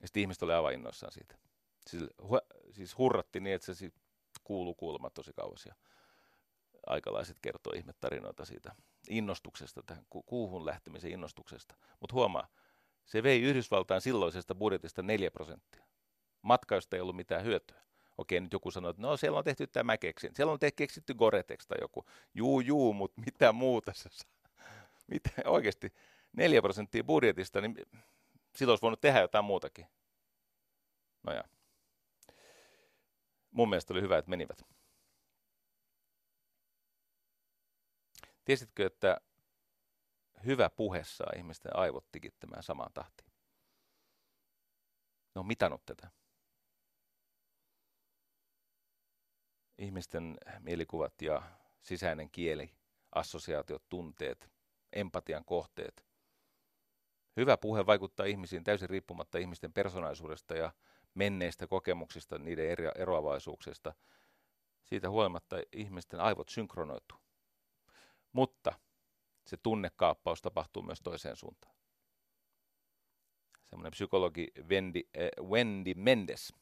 Ja sitten ihmiset oli aivan innoissaan siitä. Siis, hu, siis hurratti niin, että se kuuluu kuulemaan tosi kauas. Ja aikalaiset kertoo ihmetarinoita siitä innostuksesta, tähän kuuhun lähtemisen innostuksesta. Mutta huomaa, se vei Yhdysvaltain silloisesta budjetista 4 prosenttia. Matkaista ei ollut mitään hyötyä. Okei, nyt joku sanoo, että no siellä on tehty tämä keksin. Siellä on tehty keksitty Goretex tai joku. Juu, juu, mutta mitä muuta se? Mitä, oikeasti 4 prosenttia budjetista, niin silloin olisi voinut tehdä jotain muutakin. No ja. Mun mielestä oli hyvä, että menivät. Tiesitkö, että hyvä puhe saa ihmisten aivot tikittämään samaan tahtiin? Ne on mitannut tätä. Ihmisten mielikuvat ja sisäinen kieli, assosiaatiot, tunteet, empatian kohteet. Hyvä puhe vaikuttaa ihmisiin täysin riippumatta ihmisten persoonallisuudesta ja menneistä kokemuksista, niiden eri, eroavaisuuksista. Siitä huolimatta ihmisten aivot synkronoituu. Mutta se tunnekaappaus tapahtuu myös toiseen suuntaan. Semmoinen psykologi Wendy, äh, Wendy Mendes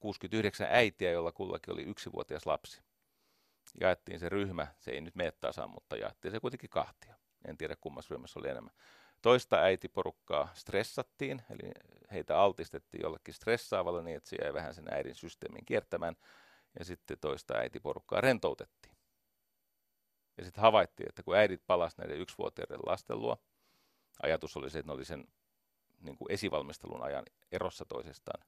69 äitiä, jolla kullakin oli yksivuotias lapsi. Jaettiin se ryhmä, se ei nyt mene tasan, mutta jaettiin se kuitenkin kahtia. En tiedä kummassa ryhmässä oli enemmän. Toista äitiporukkaa stressattiin, eli heitä altistettiin jollekin stressaavalle niin, että se jäi vähän sen äidin systeemin kiertämään. Ja sitten toista äitiporukkaa rentoutettiin. Ja sitten havaittiin, että kun äidit palasivat näiden yksivuotiaiden lasten luo, ajatus oli se, että ne oli sen niin kuin esivalmistelun ajan erossa toisestaan,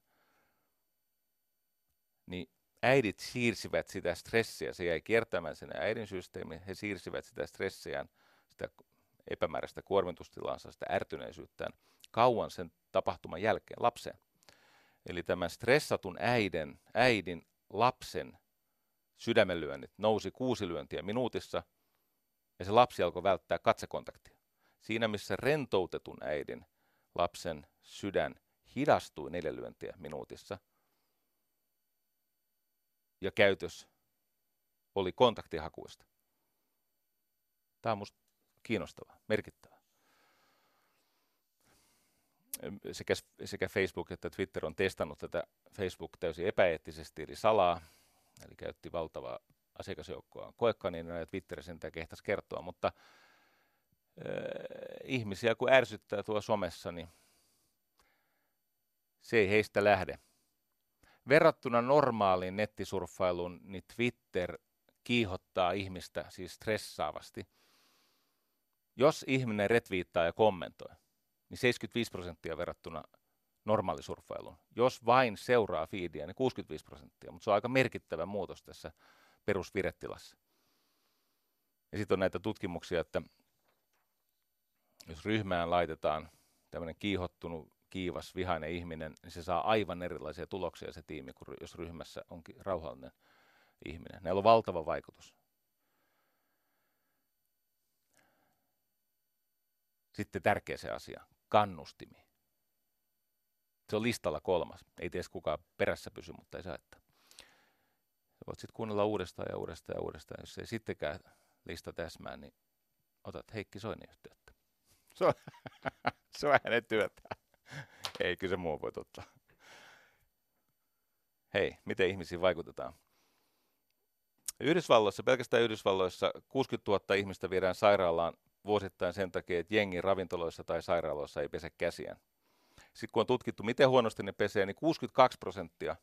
niin äidit siirsivät sitä stressiä, se jäi kiertämään sen äidin systeemi, he siirsivät sitä stressiään, sitä epämääräistä kuormitustilansa, sitä ärtyneisyyttään kauan sen tapahtuman jälkeen lapseen. Eli tämän stressatun äidin, äidin lapsen sydämenlyönnit nousi kuusi lyöntiä minuutissa ja se lapsi alkoi välttää katsekontaktia. Siinä missä rentoutetun äidin lapsen sydän hidastui neljä lyöntiä minuutissa ja käytös oli kontaktihakuista. Tämä on minusta kiinnostavaa, merkittävää. Sekä, sekä Facebook että Twitter on testannut tätä Facebook täysin epäeettisesti, eli salaa, eli käytti valtavaa asiakasjoukkoa koekaniinina ja Twitter sen kehtasi kertoa, mutta äh, ihmisiä kun ärsyttää tuo somessa, niin se ei heistä lähde. Verrattuna normaaliin nettisurffailuun, niin Twitter kiihottaa ihmistä siis stressaavasti – jos ihminen retviittaa ja kommentoi, niin 75 prosenttia verrattuna normaalisurffailuun. Jos vain seuraa feedia, niin 65 prosenttia, mutta se on aika merkittävä muutos tässä perusvirettilassa. Ja sitten on näitä tutkimuksia, että jos ryhmään laitetaan tämmöinen kiihottunut, kiivas, vihainen ihminen, niin se saa aivan erilaisia tuloksia se tiimi, kuin jos ryhmässä onkin rauhallinen ihminen. Näillä on valtava vaikutus. Sitten tärkeä se asia, kannustimi. Se on listalla kolmas. Ei tiedä kukaan perässä pysy, mutta ei saa että. Voit sitten kuunnella uudestaan ja uudestaan ja uudestaan. Jos ei sittenkään lista täsmää, niin otat Heikki Soini yhteyttä. Se on, se on hänen työtä. Ei, kyllä se muu voi ottaa. Hei, miten ihmisiin vaikutetaan? Yhdysvalloissa, pelkästään Yhdysvalloissa 60 000 ihmistä viedään sairaalaan vuosittain sen takia, että jengi ravintoloissa tai sairaaloissa ei pese käsiään. Sitten kun on tutkittu, miten huonosti ne pesee, niin 62 prosenttia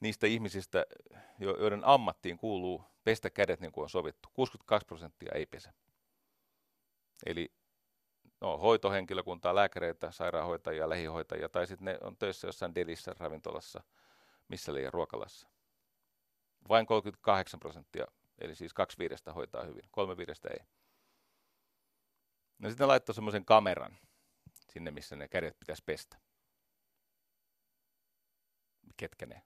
niistä ihmisistä, joiden ammattiin kuuluu pestä kädet niin kuin on sovittu, 62 prosenttia ei pese. Eli no, hoitohenkilökuntaa, lääkäreitä, sairaanhoitajia, lähihoitajia, tai sitten ne on töissä jossain delissä, ravintolassa, missä liian ruokalassa. Vain 38 prosenttia, eli siis kaksi viidestä hoitaa hyvin, kolme viidestä ei. No sitten ne laittoi semmoisen kameran sinne, missä ne kädet pitäisi pestä. Ketkä ne?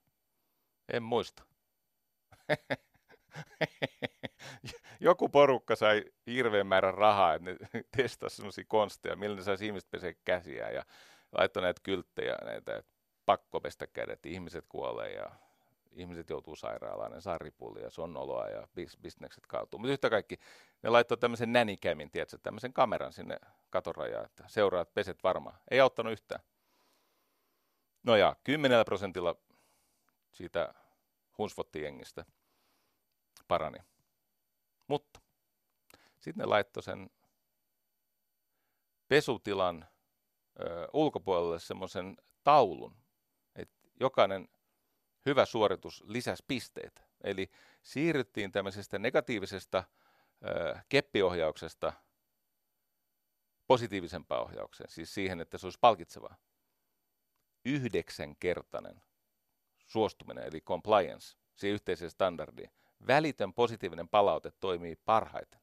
En muista. Joku porukka sai hirveän määrän rahaa, että ne testasi sellaisia konsteja, millä ne saisi ihmiset pesee käsiä ja laittoi näitä kylttejä, näitä, että pakko pestä kädet, ihmiset kuolee ja ihmiset joutuu sairaalaan, ne saa ripullia, se on noloa ja bis, bisnekset kaatuu. Mutta yhtä kaikki, ne laittoi tämmöisen nänikämin, tiedätkö, tämmöisen kameran sinne katorajaan, että seuraat peset varmaan. Ei auttanut yhtään. No ja, 10 prosentilla siitä hunsvottijengistä parani. Mutta sitten ne laittoi sen pesutilan ö, ulkopuolelle semmoisen taulun, että jokainen hyvä suoritus lisäsi pisteitä. Eli siirryttiin tämmöisestä negatiivisesta ö, keppiohjauksesta positiivisempaan ohjaukseen, siis siihen, että se olisi palkitsevaa. Yhdeksänkertainen suostuminen, eli compliance, siihen yhteiseen standardiin. Välitön positiivinen palaute toimii parhaiten.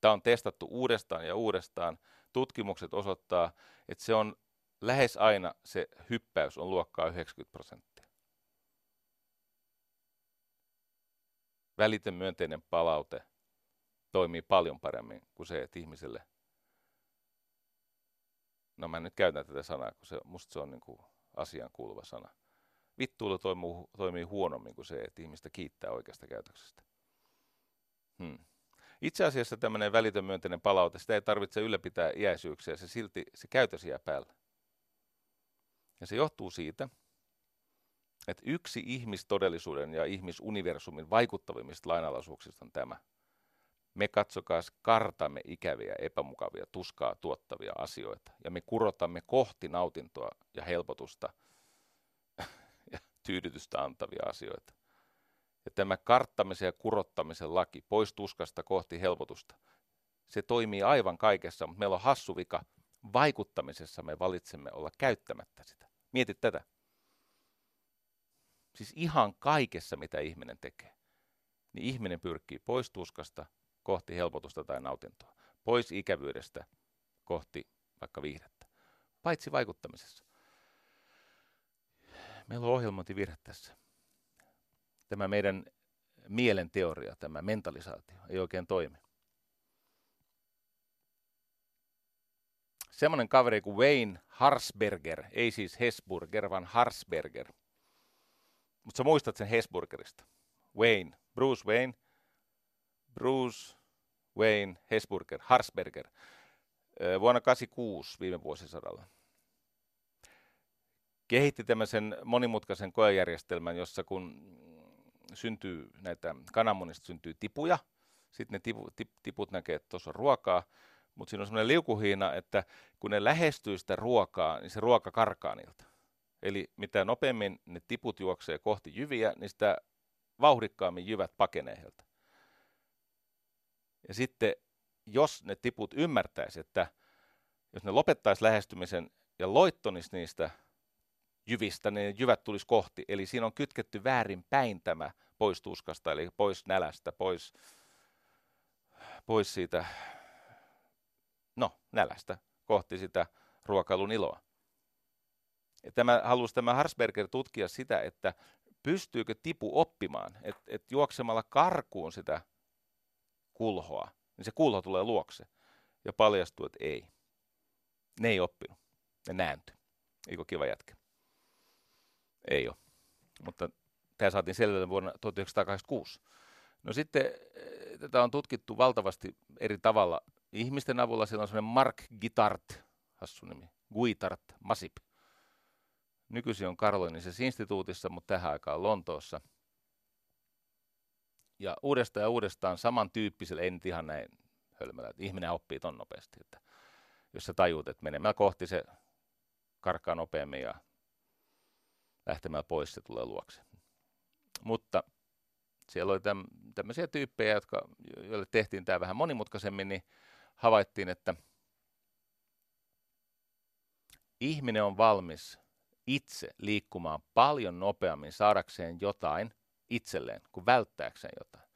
Tämä on testattu uudestaan ja uudestaan. Tutkimukset osoittaa, että se on lähes aina se hyppäys on luokkaa 90 prosenttia. Välitön myönteinen palaute toimii paljon paremmin kuin se, että ihmiselle no mä nyt käytän tätä sanaa, kun se, musta se on niin kuin asian kuuluva sana. Vittuilu toimii, toimii huonommin kuin se, että ihmistä kiittää oikeasta käytöksestä. Hmm. Itse asiassa tämmöinen välitön myönteinen palaute, sitä ei tarvitse ylläpitää iäisyyksiä, se silti se käytös jää päällä. Ja se johtuu siitä, että yksi ihmistodellisuuden ja ihmisuniversumin vaikuttavimmista lainalaisuuksista on tämä. Me katsokaa kartamme ikäviä, epämukavia, tuskaa tuottavia asioita ja me kurotamme kohti nautintoa ja helpotusta tyydytystä antavia asioita. Ja tämä karttamisen ja kurottamisen laki pois tuskasta kohti helpotusta, se toimii aivan kaikessa, mutta meillä on hassu vika. Vaikuttamisessa me valitsemme olla käyttämättä sitä. Mietit tätä. Siis ihan kaikessa, mitä ihminen tekee, niin ihminen pyrkii pois tuskasta kohti helpotusta tai nautintoa. Pois ikävyydestä kohti vaikka viihdettä. Paitsi vaikuttamisessa. Meillä on ohjelmointivirhe tässä tämä meidän mielen teoria, tämä mentalisaatio, ei oikein toimi. Semmoinen kaveri kuin Wayne Harsberger, ei siis Hesburger, vaan Harsberger. Mutta sä muistat sen Hesburgerista. Wayne, Bruce Wayne, Bruce Wayne Hesburger, Harsberger, vuonna 86 viime vuosisadalla. Kehitti tämmöisen monimutkaisen koejärjestelmän, jossa kun syntyy näitä kananmunista syntyy tipuja, sitten ne tipu, tip, tiput näkee, että tuossa on ruokaa, mutta siinä on semmoinen liukuhiina, että kun ne lähestyy sitä ruokaa, niin se ruoka karkaa niiltä. Eli mitä nopeammin ne tiput juoksee kohti jyviä, niin sitä vauhdikkaammin jyvät pakenee heiltä. Ja sitten jos ne tiput ymmärtäisi, että jos ne lopettaisi lähestymisen ja loittonisi niistä jyvistä, niin jyvät tulisi kohti. Eli siinä on kytketty väärin päin tämä pois tuskasta, eli pois nälästä, pois, pois siitä, no nälästä, kohti sitä ruokailun iloa. Ja tämä halusi tämä Harsberger tutkia sitä, että pystyykö tipu oppimaan, että et juoksemalla karkuun sitä kulhoa, niin se kulho tulee luokse. Ja paljastuu, että ei. Ne ei oppinut. Ne nääntyi. Eikö kiva jätkä? Ei ole. Mutta tämä saatiin selville vuonna 1986. No sitten eh, tätä on tutkittu valtavasti eri tavalla. Ihmisten avulla siellä on sellainen Mark Gitart, hassu nimi, Guitart Masip. Nykyisin on Karolinisessa instituutissa, mutta tähän aikaan Lontoossa. Ja uudestaan ja uudestaan samantyyppisellä, ei nyt ihan näin hölmällä, että ihminen oppii ton nopeasti. Että jos sä tajuut, että menemällä kohti se karkaa nopeammin ja lähtemällä pois se tulee luokse. Mutta siellä oli täm, tämmöisiä tyyppejä, jotka, joille tehtiin tämä vähän monimutkaisemmin, niin havaittiin, että ihminen on valmis itse liikkumaan paljon nopeammin saadakseen jotain itselleen kuin välttääkseen jotain.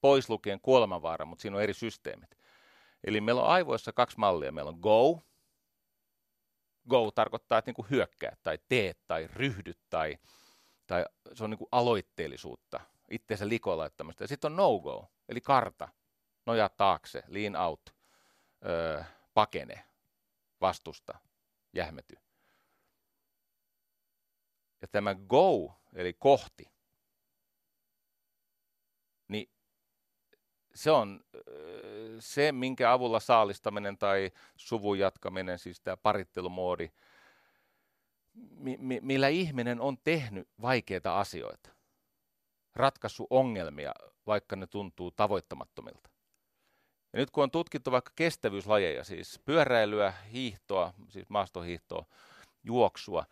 Pois lukien kuolemanvaara, mutta siinä on eri systeemit. Eli meillä on aivoissa kaksi mallia. Meillä on go. Go tarkoittaa, että niin hyökkää tai teet tai ryhdyt tai Tai se on niin kuin aloitteellisuutta, itseensä likoon laittamista. Ja sitten on no-go, eli karta, nojaa taakse, lean out, öö, pakene, vastusta, jähmety. Ja tämä go, eli kohti, se on se, minkä avulla saalistaminen tai suvun jatkaminen, siis tämä parittelumoodi, mi- millä ihminen on tehnyt vaikeita asioita, ratkaissut ongelmia, vaikka ne tuntuu tavoittamattomilta. Ja nyt kun on tutkittu vaikka kestävyyslajeja, siis pyöräilyä, hiihtoa, siis maastohiihtoa, juoksua,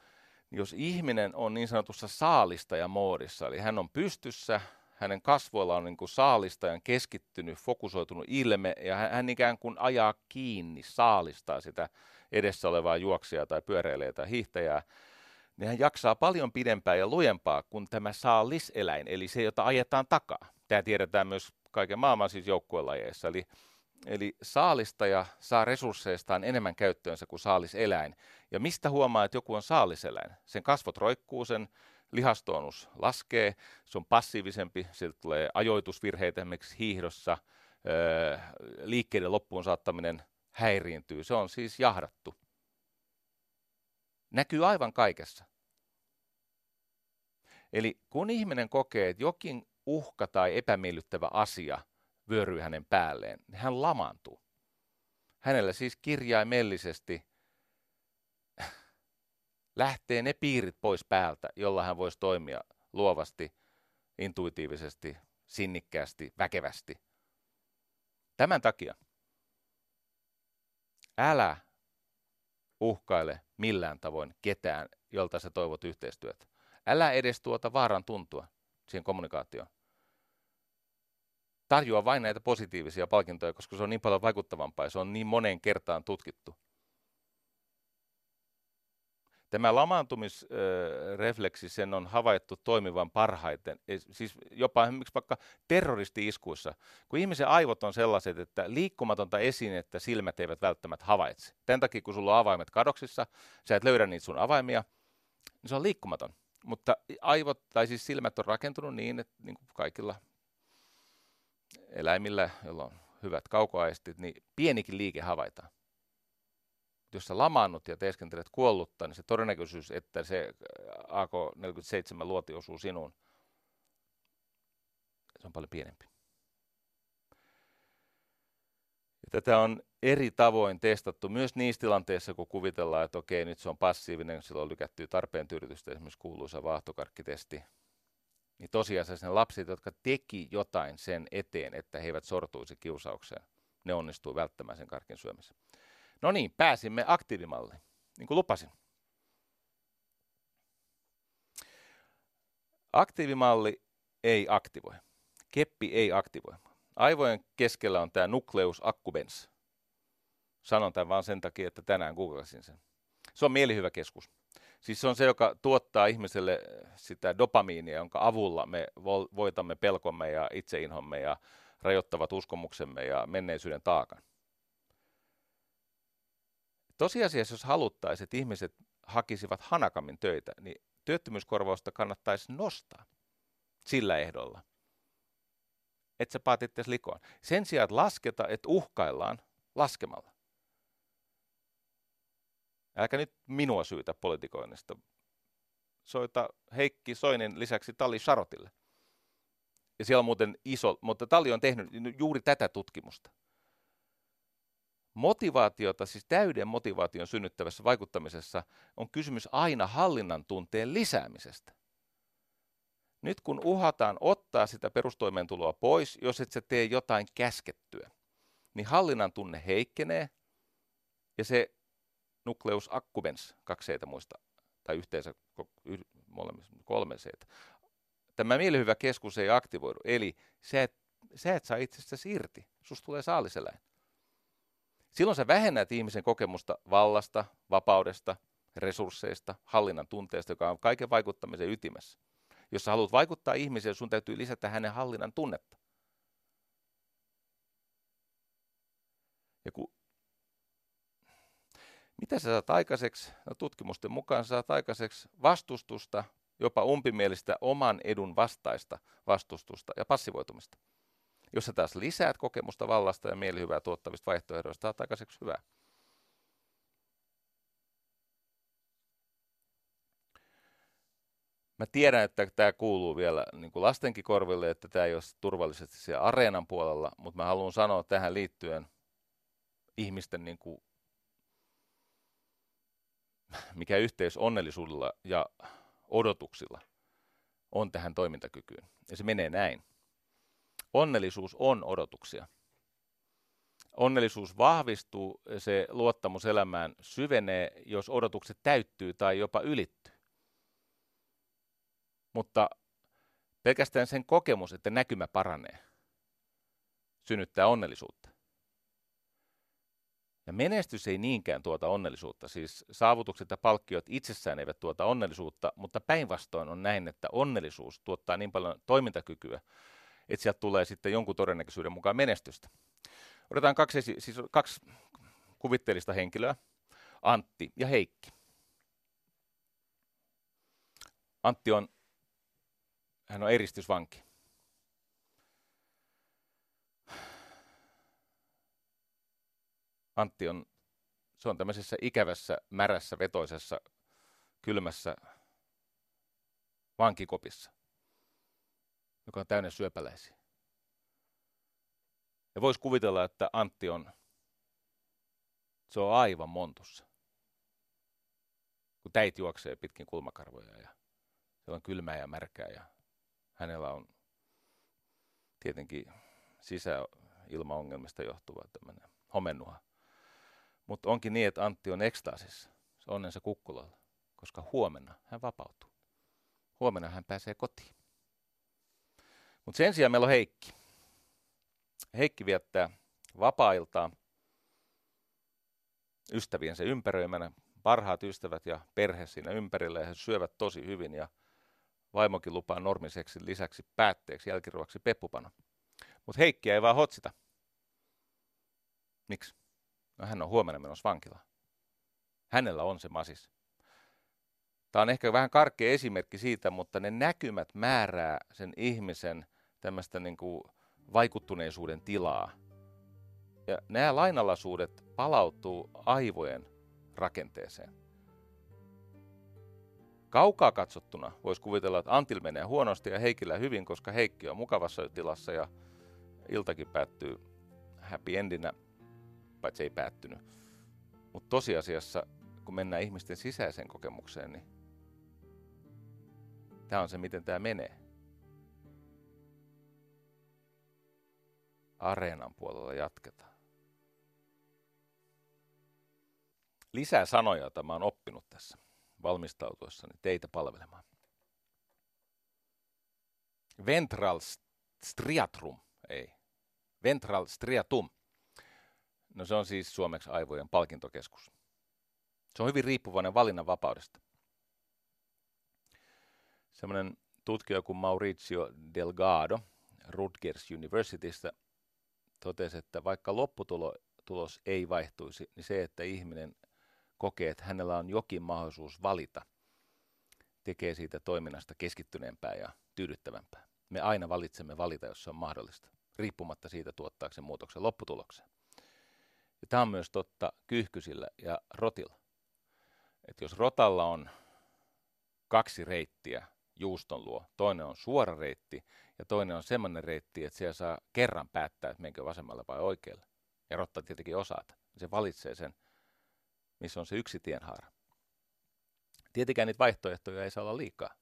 niin jos ihminen on niin sanotussa saalistajamoodissa, eli hän on pystyssä, hänen kasvoilla on niin kuin saalistajan keskittynyt, fokusoitunut ilme, ja hän, hän ikään kuin ajaa kiinni, saalistaa sitä edessä olevaa juoksijaa tai pyöräilijää tai hiihtäjää, niin hän jaksaa paljon pidempään ja lujempaa kuin tämä saaliseläin, eli se, jota ajetaan takaa. Tämä tiedetään myös kaiken maailman siis joukkuelajeissa. Eli, eli saalistaja saa resursseistaan enemmän käyttöönsä kuin saaliseläin. Ja mistä huomaa, että joku on saaliseläin? Sen kasvot roikkuu, sen lihastonus laskee, se on passiivisempi, sieltä tulee ajoitusvirheitä esimerkiksi hiihdossa, öö, liikkeiden loppuun saattaminen häiriintyy. Se on siis jahdattu. Näkyy aivan kaikessa. Eli kun ihminen kokee, että jokin uhka tai epämiellyttävä asia vyöryy hänen päälleen, niin hän lamaantuu. Hänellä siis kirjaimellisesti lähtee ne piirit pois päältä, jolla hän voisi toimia luovasti, intuitiivisesti, sinnikkäästi, väkevästi. Tämän takia älä uhkaile millään tavoin ketään, jolta sä toivot yhteistyötä. Älä edes tuota vaaran tuntua siihen kommunikaatioon tarjoa vain näitä positiivisia palkintoja, koska se on niin paljon vaikuttavampaa ja se on niin moneen kertaan tutkittu. Tämä lamaantumisrefleksi, sen on havaittu toimivan parhaiten, siis jopa esimerkiksi vaikka terroristi-iskuissa, kun ihmisen aivot on sellaiset, että liikkumatonta esinettä silmät eivät välttämättä havaitse. Tämän takia, kun sulla on avaimet kadoksissa, sä et löydä niitä sun avaimia, niin se on liikkumaton. Mutta aivot, tai siis silmät on rakentunut niin, että niin kuin kaikilla eläimillä, joilla on hyvät kaukoaistit, niin pienikin liike havaitaan. Jos sä lamaannut ja teeskentelet kuollutta, niin se todennäköisyys, että se äh, AK-47 luoti osuu sinuun, se on paljon pienempi. Ja tätä on eri tavoin testattu myös niissä tilanteissa, kun kuvitellaan, että okei, nyt se on passiivinen, silloin lykättyy tarpeen tyydytystä, esimerkiksi kuuluisa vaahtokarkkitesti, niin tosiasiassa ne lapset, jotka teki jotain sen eteen, että he eivät sortuisi kiusaukseen, ne onnistuu välttämään sen karkin syömisen. No niin, pääsimme aktiivimalliin, niin kuin lupasin. Aktiivimalli ei aktivoi. Keppi ei aktivoi. Aivojen keskellä on tämä nucleus accumbens. Sanon tämän vain sen takia, että tänään googlasin sen. Se on mielihyvä keskus. Siis se on se, joka tuottaa ihmiselle sitä dopamiinia, jonka avulla me voitamme pelkomme ja itseinhomme ja rajoittavat uskomuksemme ja menneisyyden taakan. Tosiasiassa, jos haluttaisiin, että ihmiset hakisivat hanakammin töitä, niin työttömyyskorvausta kannattaisi nostaa sillä ehdolla, että sä paat likoon. Sen sijaan, että lasketa, että uhkaillaan laskemalla. Älkää nyt minua syytä politikoinnista. Soita Heikki Soinin lisäksi Tali Sharotille. Ja siellä on muuten iso, mutta Tali on tehnyt juuri tätä tutkimusta. Motivaatiota, siis täyden motivaation synnyttävässä vaikuttamisessa on kysymys aina hallinnan tunteen lisäämisestä. Nyt kun uhataan ottaa sitä perustoimeentuloa pois, jos et sä tee jotain käskettyä, niin hallinnan tunne heikkenee ja se nucleus accumbens, kaksi seitä muista, tai yhteensä molemmissa kolme seitä. Tämä mielihyvä keskus ei aktivoidu, eli sä et, sä et saa itsestäsi irti, susta tulee saaliseläin. Silloin sä vähennät ihmisen kokemusta vallasta, vapaudesta, resursseista, hallinnan tunteesta, joka on kaiken vaikuttamisen ytimessä. Jos sä haluat vaikuttaa ihmiseen, sun täytyy lisätä hänen hallinnan tunnetta. Ja kun mitä sä saat aikaiseksi? No, tutkimusten mukaan sä saat aikaiseksi vastustusta jopa umpimielistä oman edun vastaista vastustusta ja passivoitumista. Jos sä taas lisäät kokemusta vallasta ja mielihyvää tuottavista vaihtoehdoista, saat aikaiseksi hyvää. Mä tiedän, että tämä kuuluu vielä niin kuin lastenkin korville, että tämä ei ole turvallisesti siellä areenan puolella, mutta mä haluan sanoa tähän liittyen ihmisten, niin kuin, mikä yhteys onnellisuudella ja odotuksilla on tähän toimintakykyyn. Ja se menee näin. Onnellisuus on odotuksia. Onnellisuus vahvistuu, se luottamus elämään syvenee, jos odotukset täyttyy tai jopa ylittyy. Mutta pelkästään sen kokemus, että näkymä paranee, synnyttää onnellisuutta. Ja menestys ei niinkään tuota onnellisuutta, siis saavutukset ja palkkiot itsessään eivät tuota onnellisuutta, mutta päinvastoin on näin, että onnellisuus tuottaa niin paljon toimintakykyä, että sieltä tulee sitten jonkun todennäköisyyden mukaan menestystä. Otetaan kaksi, siis kaksi kuvitteellista henkilöä, Antti ja Heikki. Antti on, hän on eristysvanki. Antti on, se on tämmöisessä ikävässä, märässä, vetoisessa, kylmässä vankikopissa, joka on täynnä syöpäläisiä. Ja voisi kuvitella, että Antti on, se on aivan montussa. Kun täit juoksee pitkin kulmakarvoja ja se on kylmää ja märkää ja hänellä on tietenkin sisäilmaongelmista johtuva tämmöinen homennuha. Mutta onkin niin, että Antti on ekstaasissa, se onnensa kukkulalla, koska huomenna hän vapautuu. Huomenna hän pääsee kotiin. Mutta sen sijaan meillä on Heikki. Heikki viettää vapaa-iltaa ystäviensä ympäröimänä, parhaat ystävät ja perhe siinä ympärillä ja he syövät tosi hyvin ja vaimokin lupaa normiseksi lisäksi päätteeksi jälkiruoksi peppupano. Mutta Heikkiä ei vaan hotsita. Miksi? No hän on huomenna menossa vankilaan. Hänellä on se masis. Tämä on ehkä vähän karkea esimerkki siitä, mutta ne näkymät määrää sen ihmisen tämmöistä niin kuin vaikuttuneisuuden tilaa. Ja nämä lainalaisuudet palautuu aivojen rakenteeseen. Kaukaa katsottuna voisi kuvitella, että Antil menee huonosti ja Heikillä hyvin, koska Heikki on mukavassa tilassa ja iltakin päättyy happy endinä paitsi ei päättynyt. Mutta tosiasiassa, kun mennään ihmisten sisäiseen kokemukseen, niin tämä on se, miten tämä menee. Areenan puolella jatketaan. Lisää sanoja, joita mä oon oppinut tässä valmistautuessani teitä palvelemaan. Ventral striatrum, ei. Ventral striatum No se on siis suomeksi aivojen palkintokeskus. Se on hyvin riippuvainen valinnanvapaudesta. Semmoinen tutkija kuin Mauricio Delgado Rutgers Universitystä totesi, että vaikka lopputulos ei vaihtuisi, niin se, että ihminen kokee, että hänellä on jokin mahdollisuus valita, tekee siitä toiminnasta keskittyneempää ja tyydyttävämpää. Me aina valitsemme valita, jos se on mahdollista, riippumatta siitä tuottaako se muutoksen lopputulokseen. Ja tämä on myös totta kyyhkysillä ja rotilla. Et jos rotalla on kaksi reittiä juuston luo, toinen on suora reitti ja toinen on semmoinen reitti, että siellä saa kerran päättää, että menkö vasemmalla vai oikealle. Ja rotta tietenkin osaata. Se valitsee sen, missä on se yksi tienhaara. Tietenkään niitä vaihtoehtoja ei saa olla liikaa.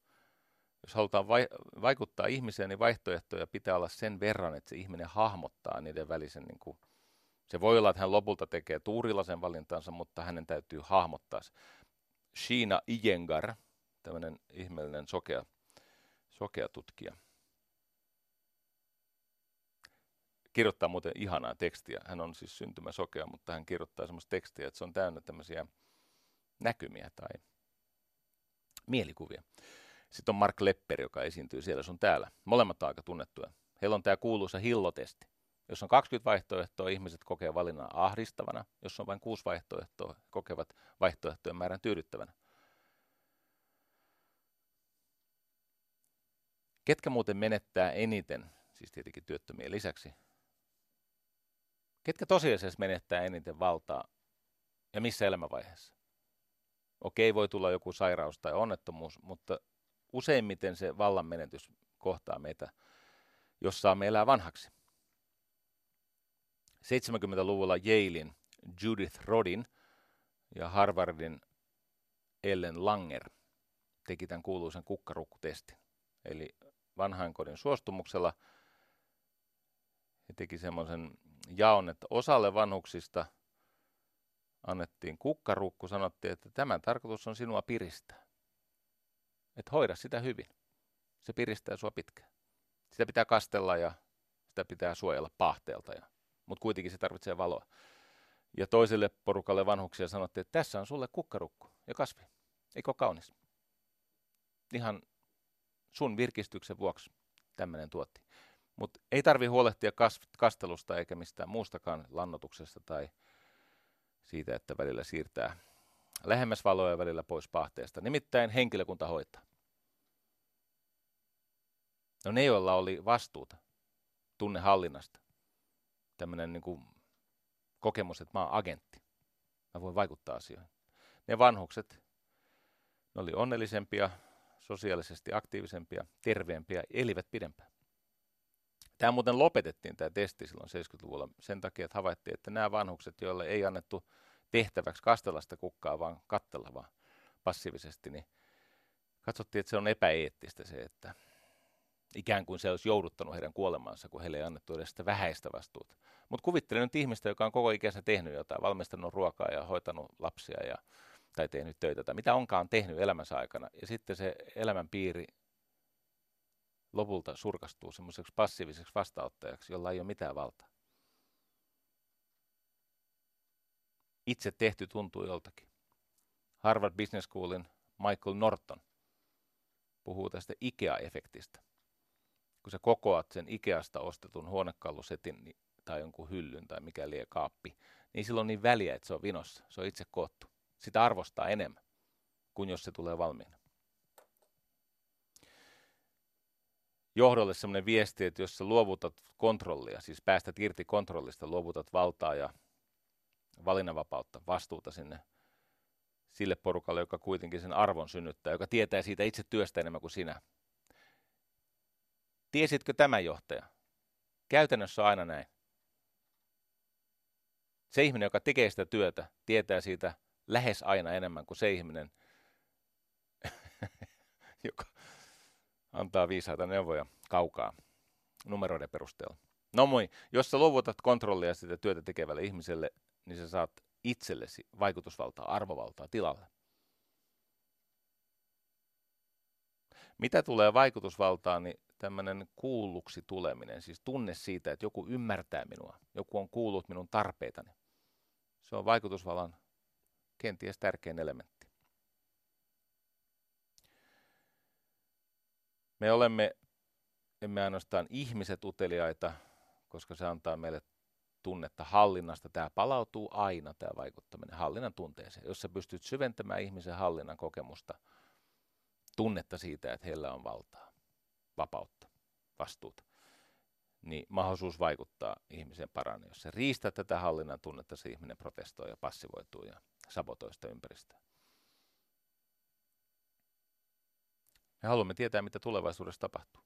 Jos halutaan vai- vaikuttaa ihmiseen, niin vaihtoehtoja pitää olla sen verran, että se ihminen hahmottaa niiden välisen niin kuin, se voi olla, että hän lopulta tekee tuurilla sen valintansa, mutta hänen täytyy hahmottaa se. Shiina Iyengar, tämmöinen ihmeellinen sokea, sokea tutkija, kirjoittaa muuten ihanaa tekstiä. Hän on siis syntymäsokea, mutta hän kirjoittaa semmoista tekstiä, että se on täynnä tämmöisiä näkymiä tai mielikuvia. Sitten on Mark Lepper, joka esiintyy siellä sun täällä. Molemmat aika tunnettuja. Heillä on tämä kuuluisa hillotesti. Jos on 20 vaihtoehtoa, ihmiset kokee valinnan ahdistavana. Jos on vain kuusi vaihtoehtoa, kokevat vaihtoehtojen määrän tyydyttävänä. Ketkä muuten menettää eniten, siis tietenkin työttömien lisäksi, ketkä tosiasiassa menettää eniten valtaa ja missä elämänvaiheessa? Okei, voi tulla joku sairaus tai onnettomuus, mutta useimmiten se vallan menetys kohtaa meitä, jos saamme elää vanhaksi. 70-luvulla Yalein Judith Rodin ja Harvardin Ellen Langer teki tämän kuuluisen kukkarukkutestin. Eli vanhainkodin suostumuksella he teki semmoisen jaon, että osalle vanhuksista annettiin kukkarukku, sanottiin, että tämän tarkoitus on sinua piristää. Että hoida sitä hyvin. Se piristää sua pitkään. Sitä pitää kastella ja sitä pitää suojella pahteelta, ja, mutta kuitenkin se tarvitsee valoa. Ja toiselle porukalle vanhuksia sanottiin, että tässä on sulle kukkarukku ja kasvi. Eikö ole kaunis? Ihan sun virkistyksen vuoksi tämmöinen tuotti. Mutta ei tarvi huolehtia kastelusta eikä mistään muustakaan lannotuksesta tai siitä, että välillä siirtää lähemmäs valoa ja välillä pois pahteesta. Nimittäin henkilökunta hoitaa. No ne, joilla oli vastuuta tunnehallinnasta, tämmöinen niin kuin kokemus, että mä oon agentti. Mä voin vaikuttaa asioihin. Ne vanhukset, ne oli onnellisempia, sosiaalisesti aktiivisempia, terveempiä, elivät pidempään. Tämä muuten lopetettiin tämä testi silloin 70-luvulla sen takia, että havaittiin, että nämä vanhukset, joille ei annettu tehtäväksi kastella sitä kukkaa, vaan kattella vaan passiivisesti, niin katsottiin, että se on epäeettistä se, että ikään kuin se olisi jouduttanut heidän kuolemansa, kun heille ei annettu edes sitä vähäistä vastuuta. Mutta kuvittelen nyt ihmistä, joka on koko ikänsä tehnyt jotain, valmistanut ruokaa ja hoitanut lapsia ja, tai tehnyt töitä tai mitä onkaan tehnyt elämänsä aikana. Ja sitten se elämänpiiri lopulta surkastuu semmoiseksi passiiviseksi vastaanottajaksi, jolla ei ole mitään valtaa. Itse tehty tuntuu joltakin. Harvard Business Schoolin Michael Norton puhuu tästä IKEA-efektistä. Kun sä kokoat sen Ikeasta ostetun huonekalusetin niin- tai jonkun hyllyn tai mikä lie kaappi, niin silloin on niin väliä, että se on vinossa. Se on itse koottu. Sitä arvostaa enemmän kuin jos se tulee valmiina. johdolle sellainen viesti, että jos sä luovutat kontrollia, siis päästät irti kontrollista, luovutat valtaa ja valinnanvapautta, vastuuta sinne sille porukalle, joka kuitenkin sen arvon synnyttää, joka tietää siitä itse työstä enemmän kuin sinä. Tiesitkö tämä johtaja? Käytännössä aina näin. Se ihminen, joka tekee sitä työtä, tietää siitä lähes aina enemmän kuin se ihminen, joka, antaa viisaita neuvoja kaukaa numeroiden perusteella. No moi, jos sä luovutat kontrollia sitä työtä tekevälle ihmiselle, niin sä saat itsellesi vaikutusvaltaa, arvovaltaa tilalle. Mitä tulee vaikutusvaltaan, niin tämmöinen kuulluksi tuleminen, siis tunne siitä, että joku ymmärtää minua, joku on kuullut minun tarpeitani. Se on vaikutusvallan kenties tärkein elementti. Me olemme, emme ainoastaan ihmiset uteliaita, koska se antaa meille tunnetta hallinnasta. Tämä palautuu aina, tämä vaikuttaminen hallinnan tunteeseen. Jos sä pystyt syventämään ihmisen hallinnan kokemusta, tunnetta siitä, että heillä on valtaa, vapautta, vastuuta, niin mahdollisuus vaikuttaa ihmisen paranee. Jos se riistää tätä hallinnan tunnetta, se ihminen protestoi ja passivoituu ja sabotoi sitä ympäristöä. Me haluamme tietää, mitä tulevaisuudessa tapahtuu.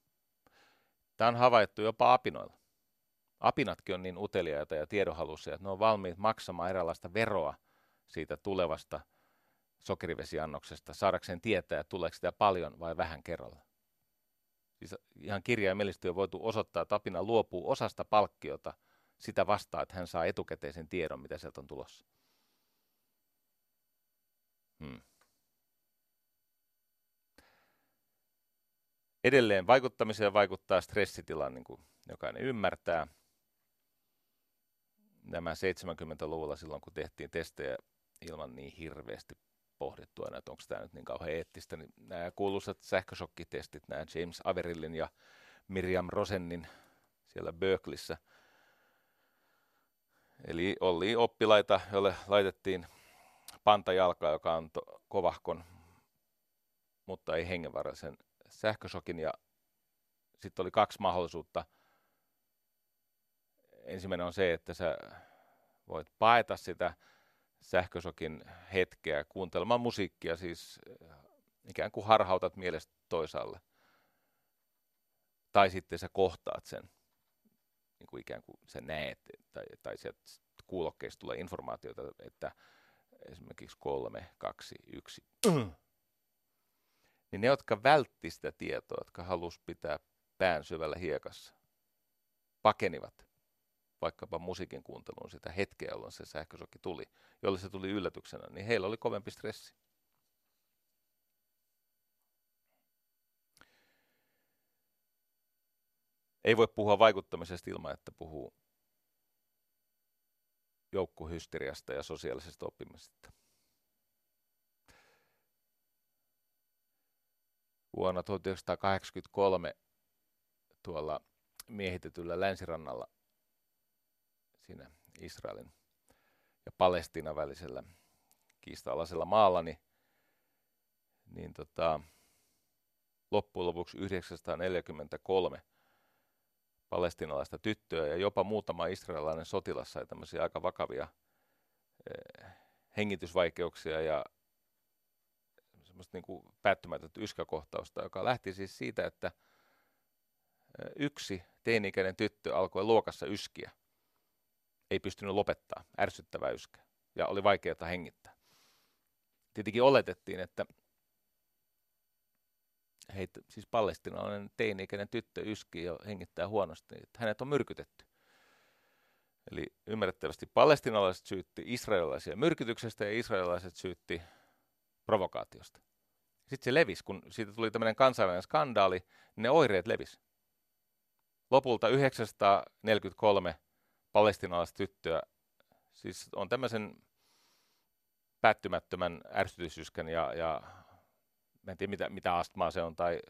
Tämä on havaittu jopa apinoilla. Apinatkin on niin uteliaita ja tiedonhaluisia, että ne on valmiit maksamaan eräänlaista veroa siitä tulevasta sokerivesiannoksesta, saadakseen tietää, tuleeko sitä paljon vai vähän kerralla. Siis ihan kirjaimellisesti on voitu osoittaa, että apina luopuu osasta palkkiota sitä vastaan, että hän saa etukäteisen tiedon, mitä sieltä on tulossa. Hmm. Edelleen vaikuttamiseen vaikuttaa stressitila, niin kuin jokainen ymmärtää. Nämä 70-luvulla silloin, kun tehtiin testejä ilman niin hirveästi pohdittua, että onko tämä nyt niin kauhean eettistä, niin nämä kuuluisat sähkösokkitestit, nämä James Averillin ja Miriam Rosennin siellä Berkeleyssä. Eli oli oppilaita, joille laitettiin pantajalka, joka antoi kovahkon, mutta ei hengenvaraisen sähkösokin ja sitten oli kaksi mahdollisuutta. Ensimmäinen on se, että sä voit paeta sitä sähkösokin hetkeä kuuntelemaan musiikkia, siis äh, ikään kuin harhautat mielestä toisaalle. Tai sitten sä kohtaat sen, niin kuin ikään kuin sä näet, tai, tai sieltä kuulokkeista tulee informaatiota, että esimerkiksi kolme, kaksi, yksi. Niin ne, jotka vältti sitä tietoa, jotka halus pitää pään syvällä hiekassa, pakenivat vaikkapa musiikin kuunteluun sitä hetkeä, jolloin se sähkösokki tuli, jolle se tuli yllätyksenä, niin heillä oli kovempi stressi. Ei voi puhua vaikuttamisesta ilman, että puhuu joukkohysteriasta ja sosiaalisesta oppimisesta. Vuonna 1983 tuolla miehitetyllä länsirannalla siinä Israelin ja Palestiinan välisellä kiista-alaisella maalla, niin, niin tota, loppujen lopuksi 943 palestinalaista tyttöä ja jopa muutama israelilainen sotilas sai tämmöisiä aika vakavia eh, hengitysvaikeuksia ja semmoista niin kuin päättymätöntä yskäkohtausta, joka lähti siis siitä, että eh, yksi teini-ikäinen tyttö alkoi luokassa yskiä. Ei pystynyt lopettaa, ärsyttävää yskää, ja oli vaikeaa hengittää. Tietenkin oletettiin, että heitä, siis palestinalainen teini-ikäinen tyttö yskii ja hengittää huonosti, että hänet on myrkytetty. Eli ymmärrettävästi palestinalaiset syytti israelilaisia myrkytyksestä ja israelilaiset syytti provokaatiosta. Sitten se levisi, kun siitä tuli tämmöinen kansainvälinen skandaali, niin ne oireet levisi. Lopulta 943 palestinalaista tyttöä, siis on tämmöisen päättymättömän ärsytysyskän ja, ja mä en tiedä mitä, mitä astmaa se on tai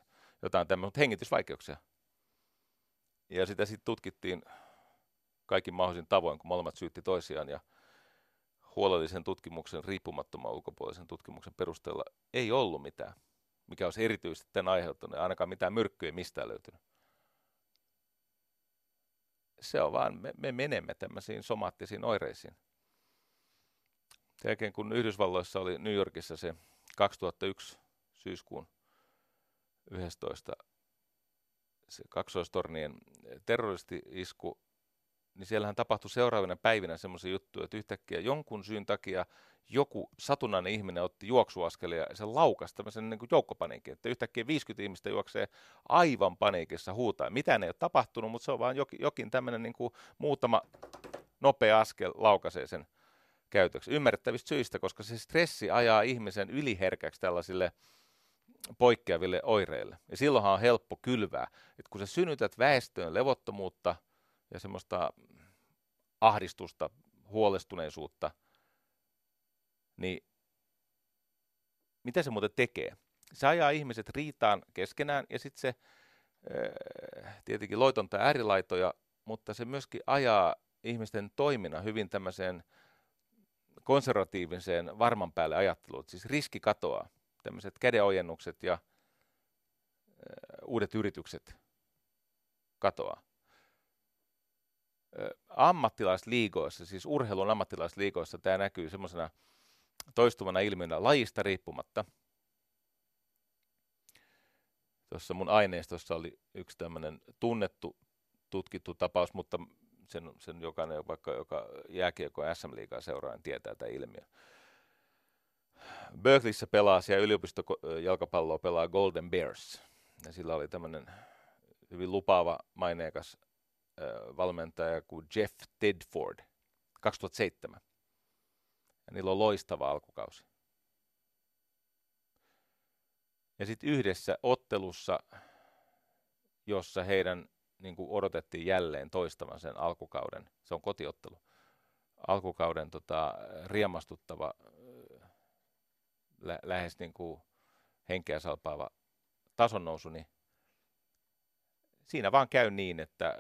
jotain tämmöistä, mutta hengitysvaikeuksia. Ja sitä sitten tutkittiin kaikin mahdollisin tavoin, kun molemmat syytti toisiaan ja huolellisen tutkimuksen, riippumattoman ulkopuolisen tutkimuksen perusteella ei ollut mitään, mikä olisi erityisesti tämän aiheuttanut, ainakaan mitään myrkkyä mistään löytynyt. Se on vaan, me, me menemme tämmöisiin somaattisiin oireisiin. Sen jälkeen kun Yhdysvalloissa oli New Yorkissa se 2001 syyskuun 11. se kaksoistornien terroristi-isku, niin siellähän tapahtui seuraavina päivinä semmoisia juttuja, että yhtäkkiä jonkun syyn takia joku satunnainen ihminen otti juoksuaskelia ja se laukasi tämmöisen niin kuin joukkopaniikin, että yhtäkkiä 50 ihmistä juoksee aivan paniikissa huutaa. Mitään ei ole tapahtunut, mutta se on vaan jokin, jokin tämmöinen niin kuin muutama nopea askel laukaisee sen käytöksi. Ymmärrettävistä syistä, koska se stressi ajaa ihmisen yliherkäksi tällaisille poikkeaville oireille. Ja silloinhan on helppo kylvää, että kun sä synnytät väestöön levottomuutta ja semmoista ahdistusta, huolestuneisuutta, niin mitä se muuten tekee? Se ajaa ihmiset riitaan keskenään ja sitten se äh, tietenkin loitontaa äärilaitoja, mutta se myöskin ajaa ihmisten toiminnan hyvin tämmöiseen konservatiiviseen varman päälle ajatteluun, siis riski katoaa tämmöiset kädenojennukset ja uudet yritykset katoaa. Ammattilaisliigoissa, siis urheilun ammattilaisliigoissa tämä näkyy semmoisena toistuvana ilmiönä lajista riippumatta. Tuossa mun aineistossa oli yksi tämmöinen tunnettu, tutkittu tapaus, mutta sen, sen jokainen, vaikka joka jääkiekko SM-liigaa seuraa, niin tietää tämä ilmiö. Berkeleyssä pelaa siellä yliopistojalkapalloa pelaa Golden Bears. Ja sillä oli tämmöinen hyvin lupaava, maineikas valmentaja kuin Jeff Tedford 2007. Ja niillä on loistava alkukausi. Ja sitten yhdessä ottelussa, jossa heidän niin kuin odotettiin jälleen toistavan sen alkukauden, se on kotiottelu, alkukauden tota, riemastuttava lä- lähes niin kuin henkeä salpaava tason nousu, niin siinä vaan käy niin, että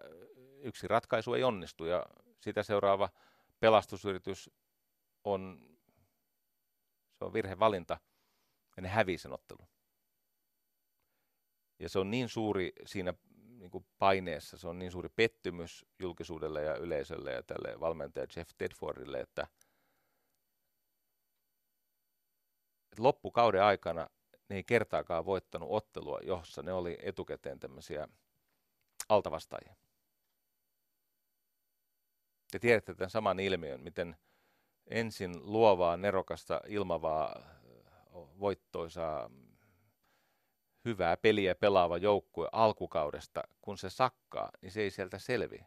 yksi ratkaisu ei onnistu ja sitä seuraava pelastusyritys on, se on virhevalinta ja ne hävii sen ottelun. Ja se on niin suuri siinä niin kuin paineessa, se on niin suuri pettymys julkisuudelle ja yleisölle ja tälle valmentaja Jeff Tedfordille, että, että loppukauden aikana ne ei kertaakaan voittanut ottelua, jossa ne oli etukäteen tämmöisiä altavastaajia. Te tiedätte tämän saman ilmiön, miten ensin luovaa, nerokasta, ilmavaa, voittoisaa, hyvää peliä pelaava joukkue alkukaudesta, kun se sakkaa, niin se ei sieltä selviä.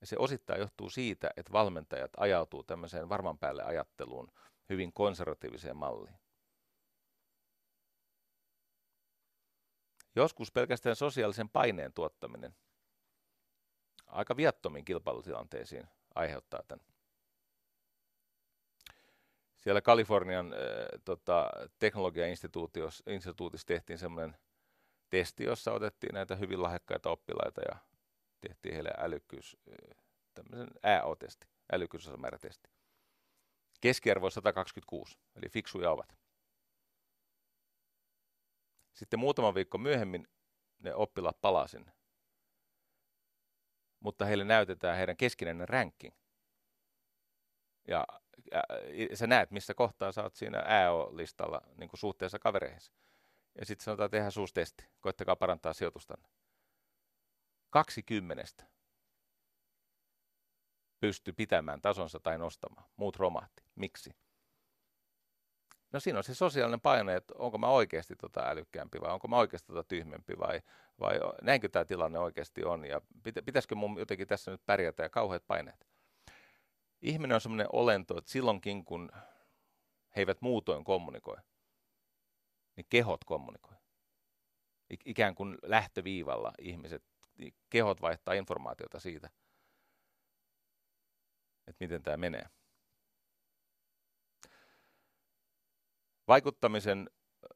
Ja se osittain johtuu siitä, että valmentajat ajautuu tämmöiseen varman päälle ajatteluun, hyvin konservatiiviseen malliin. Joskus pelkästään sosiaalisen paineen tuottaminen aika viattomiin kilpailutilanteisiin aiheuttaa tämän. Siellä Kalifornian äh, tota, teknologiainstituutissa tehtiin semmoinen testi, jossa otettiin näitä hyvin lahjakkaita oppilaita ja tehtiin heille älykkyys, tämmöisen AO-testi, älykkyysosamäärätesti. Keskiarvo 126, eli fiksuja ovat. Sitten muutama viikko myöhemmin ne oppilaat palasin, mutta heille näytetään heidän keskinäinen ranking. Ja sä näet, missä kohtaa sä oot siinä AO-listalla niin kuin suhteessa kavereihin. Ja sitten sanotaan, tehdä suustesti. Koittakaa parantaa sijoitustanne. Kaksi kymmenestä pysty pitämään tasonsa tai nostamaan. Muut romahti. Miksi? No siinä on se sosiaalinen paine, että onko mä oikeasti tota älykkäämpi vai onko mä oikeasti tota tyhmempi vai, vai näinkö tämä tilanne oikeasti on ja pitäisikö mun jotenkin tässä nyt pärjätä ja kauheat paineet ihminen on sellainen olento, että silloinkin kun he eivät muutoin kommunikoi, niin kehot kommunikoi. Ikään kuin lähtöviivalla ihmiset, niin kehot vaihtaa informaatiota siitä, että miten tämä menee. Vaikuttamisen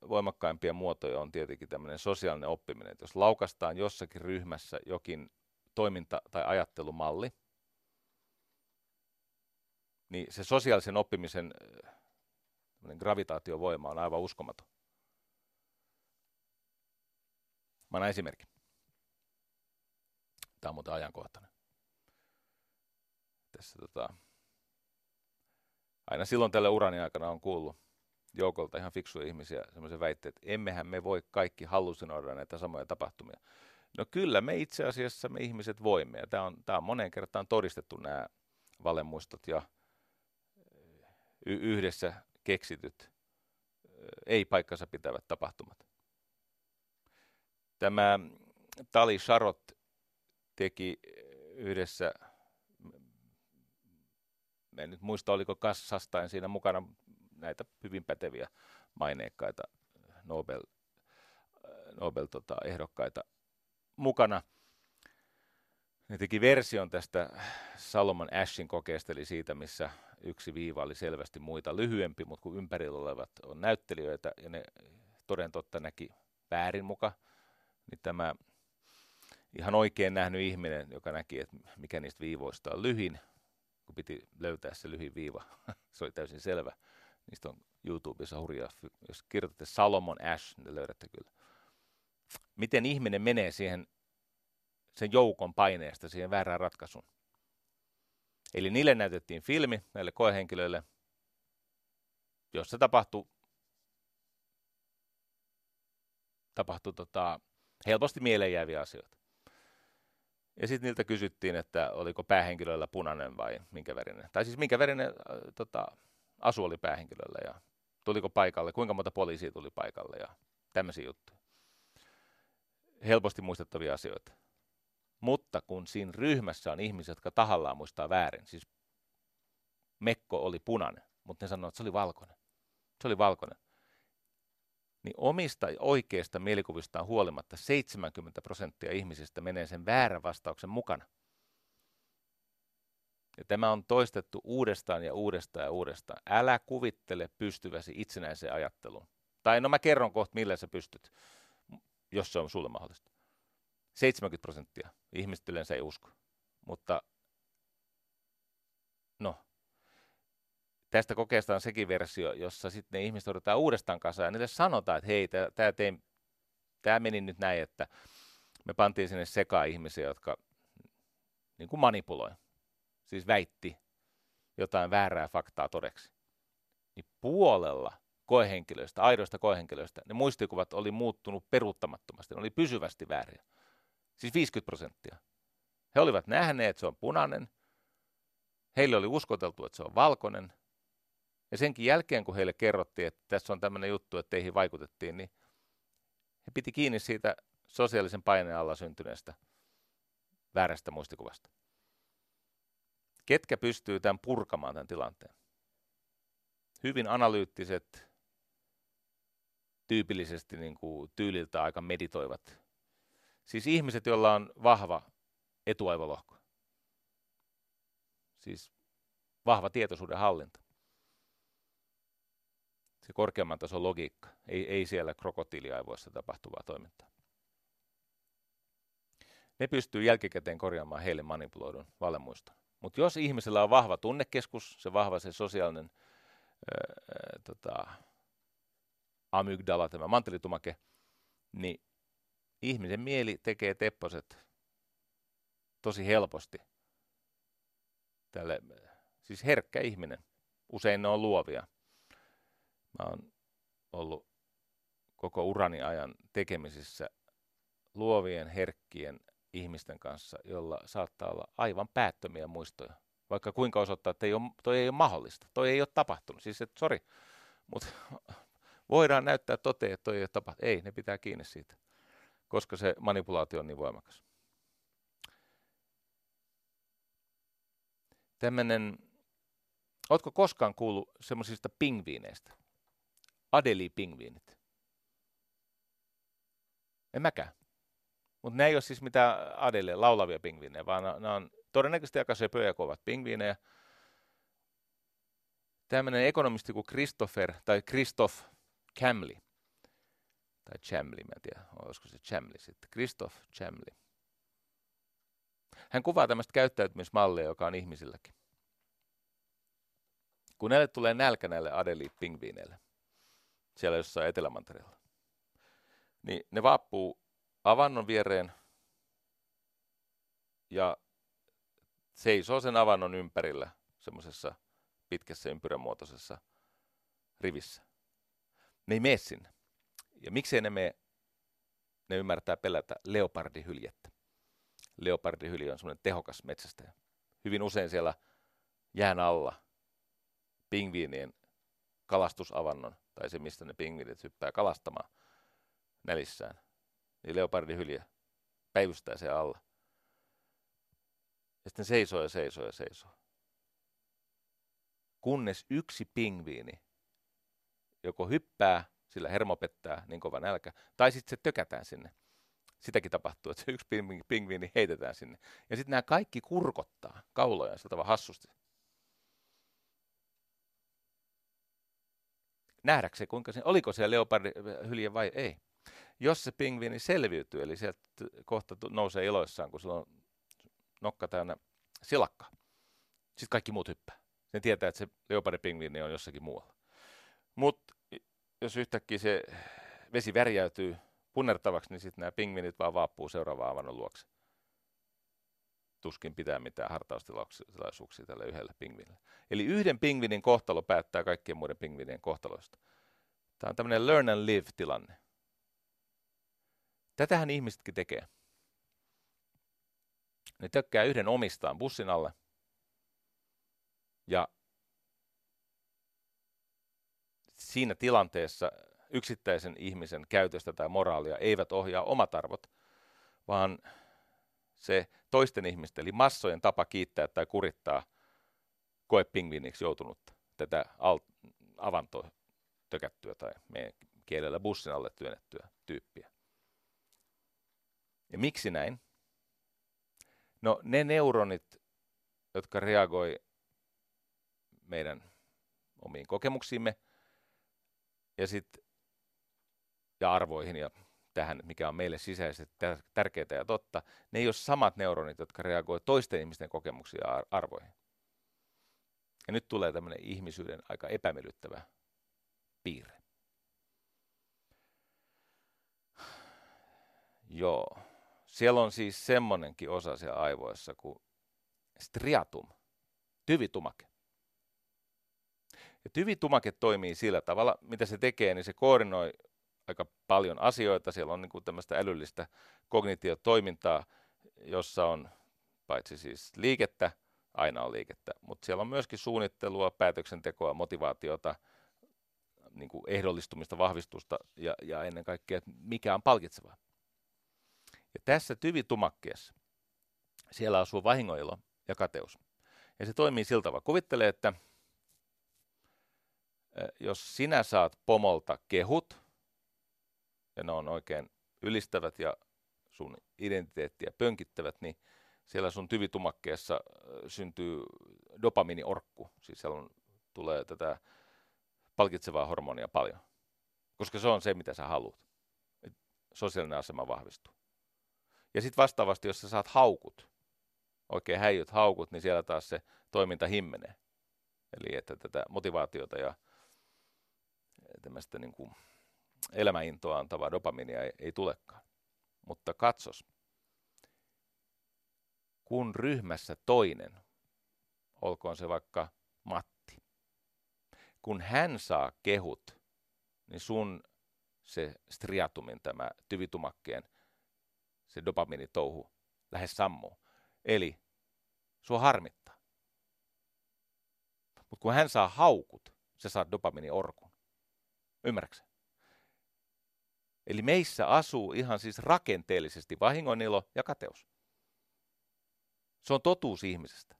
voimakkaimpia muotoja on tietenkin tämmöinen sosiaalinen oppiminen. Että jos laukastaan jossakin ryhmässä jokin toiminta- tai ajattelumalli, niin se sosiaalisen oppimisen gravitaatiovoima on aivan uskomaton. Mä annan esimerkki. Tämä on muuten ajankohtainen. Tässä, tota, aina silloin tällä urani aikana on kuullut joukolta ihan fiksuja ihmisiä semmoisen väitteet, että emmehän me voi kaikki hallusinoida näitä samoja tapahtumia. No kyllä me itse asiassa me ihmiset voimme, ja tämä on, tämä on moneen kertaan todistettu nämä valemuistot ja yhdessä keksityt, ei paikkansa pitävät tapahtumat. Tämä Tali Sharot teki yhdessä, en nyt muista oliko kassastain siinä mukana näitä hyvin päteviä maineikkaita Nobel, Nobel-ehdokkaita tota, mukana. Ne teki version tästä Salomon Ashin kokeesta, eli siitä, missä yksi viiva oli selvästi muita lyhyempi, mutta kun ympärillä olevat on näyttelijöitä ja ne toden totta näki väärin muka, niin tämä ihan oikein nähnyt ihminen, joka näki, että mikä niistä viivoista on lyhin, kun piti löytää se lyhin viiva, se oli täysin selvä. Niistä on YouTubessa hurjaa, jos kirjoitatte Salomon Ash, niin löydätte kyllä. Miten ihminen menee siihen sen joukon paineesta siihen väärään ratkaisuun. Eli niille näytettiin filmi, näille koehenkilöille, jossa tapahtui, tapahtui tota, helposti mieleen jääviä asioita. Ja sitten niiltä kysyttiin, että oliko päähenkilöllä punainen vai minkä värinen. Tai siis minkä värinen äh, tota, asu oli päähenkilöllä ja tuliko paikalle, kuinka monta poliisia tuli paikalle ja tämmöisiä juttuja. Helposti muistettavia asioita. Mutta kun siinä ryhmässä on ihmisiä, jotka tahallaan muistaa väärin, siis Mekko oli punainen, mutta ne sanoivat, että se oli valkoinen. Se oli valkoinen. Niin omista oikeista mielikuvistaan huolimatta 70 prosenttia ihmisistä menee sen väärän vastauksen mukana. Ja tämä on toistettu uudestaan ja uudestaan ja uudestaan. Älä kuvittele pystyväsi itsenäiseen ajatteluun. Tai no mä kerron kohta, millä sä pystyt, jos se on sulle mahdollista. 70 prosenttia ihmiset yleensä ei usko. Mutta no, tästä kokeesta on sekin versio, jossa sitten ne ihmiset otetaan uudestaan kasaan ja niille sanotaan, että hei, tämä tein tämä meni nyt näin, että me pantiin sinne sekaan ihmisiä, jotka niin kuin manipuloi, siis väitti jotain väärää faktaa todeksi. Niin puolella koehenkilöistä, aidoista koehenkilöistä, ne muistikuvat oli muuttunut peruuttamattomasti, ne oli pysyvästi vääriä. Siis 50 prosenttia. He olivat nähneet, että se on punainen, heille oli uskoteltu, että se on valkoinen, ja senkin jälkeen, kun heille kerrottiin, että tässä on tämmöinen juttu, että teihin vaikutettiin, niin he piti kiinni siitä sosiaalisen paineen alla syntyneestä väärästä muistikuvasta. Ketkä pystyy tämän purkamaan tämän tilanteen? Hyvin analyyttiset, tyypillisesti niin kuin tyyliltä aika meditoivat. Siis ihmiset, joilla on vahva etuaivolohko. Siis vahva tietoisuuden hallinta. Se korkeamman tason logiikka, ei, ei siellä krokotiiliaivoissa tapahtuvaa toimintaa. Ne pystyy jälkikäteen korjaamaan heille manipuloidun valemuiston. Mutta jos ihmisellä on vahva tunnekeskus, se vahva se sosiaalinen öö, tota, amygdala, tämä mantelitumake, niin ihmisen mieli tekee tepposet tosi helposti. Tälle, siis herkkä ihminen. Usein ne on luovia. Mä oon ollut koko urani ajan tekemisissä luovien, herkkien ihmisten kanssa, jolla saattaa olla aivan päättömiä muistoja. Vaikka kuinka osoittaa, että ei ole, toi ei ole mahdollista, toi ei ole tapahtunut. Siis, että sori, mutta voidaan näyttää toteen, että toi ei ole tapahtunut. Ei, ne pitää kiinni siitä, koska se manipulaatio on niin voimakas. Tämmöinen, ootko koskaan kuullut semmoisista pingviineistä? Adeli-pingviinit. En mäkään. Mutta ne ei ole siis mitään Adele laulavia pingviinejä, vaan ne on todennäköisesti aika söpöjä kovat pingviinejä. Tämmöinen ekonomisti kuin Christopher, tai Christoph Chamley, tai Chamley, mä en tiedä, olisiko se Chamley sitten, Christoph Chamley. Hän kuvaa tämmöistä käyttäytymismallia, joka on ihmisilläkin. Kun näille tulee nälkä näille Adeli-pingviineille, siellä jossain Etelämantereella, niin ne vaapuu avannon viereen ja seisoo sen avannon ympärillä semmoisessa pitkässä ympyrämuotoisessa rivissä. Ne ei mene sinne. Ja miksei ne mene? Ne ymmärtää pelätä leopardihyljettä. Leopardihylje on semmoinen tehokas metsästäjä. Hyvin usein siellä jään alla pingviinien kalastusavannon, tai se mistä ne pingviinit hyppää kalastamaan nälissään, niin leopardihylje päivystää se alla. Ja sitten seisoo ja seisoo ja seisoo. Kunnes yksi pingviini joko hyppää, sillä hermo pettää niin kova nälkä, tai sitten se tökätään sinne. Sitäkin tapahtuu, että se yksi pingviini heitetään sinne. Ja sitten nämä kaikki kurkottaa kauloja sillä tavalla hassusti. Nähdäkseen, kuinka se, oliko se leopardi hylje vai ei jos se pingviini selviytyy, eli sieltä kohta nousee iloissaan, kun sillä on nokka täynnä silakka, sitten kaikki muut hyppää. Sen tietää, että se leopardipingviini on jossakin muualla. Mutta jos yhtäkkiä se vesi värjäytyy punnertavaksi, niin sitten nämä pingviinit vaan vaappuu seuraavaan avannon luokse. Tuskin pitää mitään hartaustilaisuuksia tälle yhdelle pingviinille. Eli yhden pingviinin kohtalo päättää kaikkien muiden pingviinien kohtaloista. Tämä on tämmöinen learn and live-tilanne. Tätähän ihmisetkin tekee. Ne tökkää yhden omistaan bussin alle ja siinä tilanteessa yksittäisen ihmisen käytöstä tai moraalia eivät ohjaa omat arvot, vaan se toisten ihmisten, eli massojen tapa kiittää tai kurittaa koepingviiniksi joutunutta tätä avantoa tökättyä tai meidän kielellä bussin alle työnnettyä tyyppiä. Ja miksi näin? No ne neuronit, jotka reagoi meidän omiin kokemuksiimme ja, sit, ja arvoihin ja tähän, mikä on meille sisäisesti tärkeää ja totta, ne ei ole samat neuronit, jotka reagoi toisten ihmisten kokemuksiin ja arvoihin. Ja nyt tulee tämmöinen ihmisyyden aika epämiellyttävä piirre. Joo. Siellä on siis semmonenkin osa siellä aivoissa kuin striatum, tyvitumake. Ja tyvitumake toimii sillä tavalla, mitä se tekee, niin se koordinoi aika paljon asioita. Siellä on niin kuin tämmöistä älyllistä kognitiotoimintaa, jossa on paitsi siis liikettä, aina on liikettä, mutta siellä on myöskin suunnittelua, päätöksentekoa, motivaatiota, niin kuin ehdollistumista, vahvistusta ja, ja ennen kaikkea, mikä on palkitsevaa. Ja tässä tyvitumakkeessa siellä asuu vahingoilo ja kateus. Ja se toimii sillä tavalla. Kuvittele, että jos sinä saat pomolta kehut, ja ne on oikein ylistävät ja sun identiteettiä pönkittävät, niin siellä sun tyvitumakkeessa syntyy dopaminiorkku. Siis siellä on, tulee tätä palkitsevaa hormonia paljon. Koska se on se, mitä sä haluat. Sosiaalinen asema vahvistuu. Ja sitten vastaavasti, jos sä saat haukut, oikein häijyt haukut, niin siellä taas se toiminta himmenee. Eli että tätä motivaatiota ja tämmöistä niin kuin elämäintoa antavaa dopaminia ei, ei tulekaan. Mutta katsos, kun ryhmässä toinen, olkoon se vaikka Matti, kun hän saa kehut, niin sun se striatumin, tämä tyvitumakkeen, se dopaminitouhu lähes sammuu. Eli sua harmittaa. Mutta kun hän saa haukut, se saa dopaminiorkun. Ymmärrätkö? Eli meissä asuu ihan siis rakenteellisesti vahingonilo ja kateus. Se on totuus ihmisestä.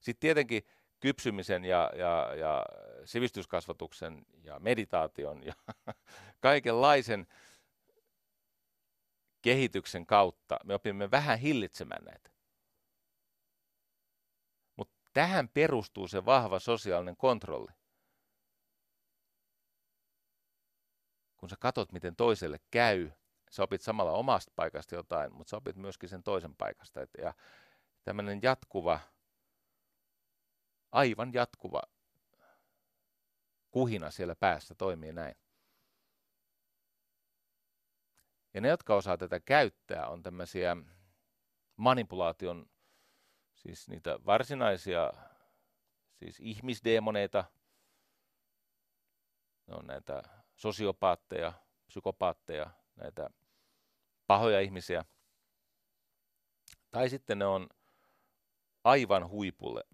Sitten tietenkin kypsymisen ja, ja, ja sivistyskasvatuksen ja meditaation ja kaikenlaisen kehityksen kautta me opimme vähän hillitsemään näitä. Mutta tähän perustuu se vahva sosiaalinen kontrolli. Kun sä katot, miten toiselle käy, sä opit samalla omasta paikasta jotain, mutta sä opit myöskin sen toisen paikasta. ja tämmöinen jatkuva, aivan jatkuva kuhina siellä päässä toimii näin. Ja ne, jotka osaa tätä käyttää, on tämmöisiä manipulaation, siis niitä varsinaisia siis ihmisdemoneita, ne on näitä sosiopaatteja, psykopaatteja, näitä pahoja ihmisiä. Tai sitten ne on aivan huipulle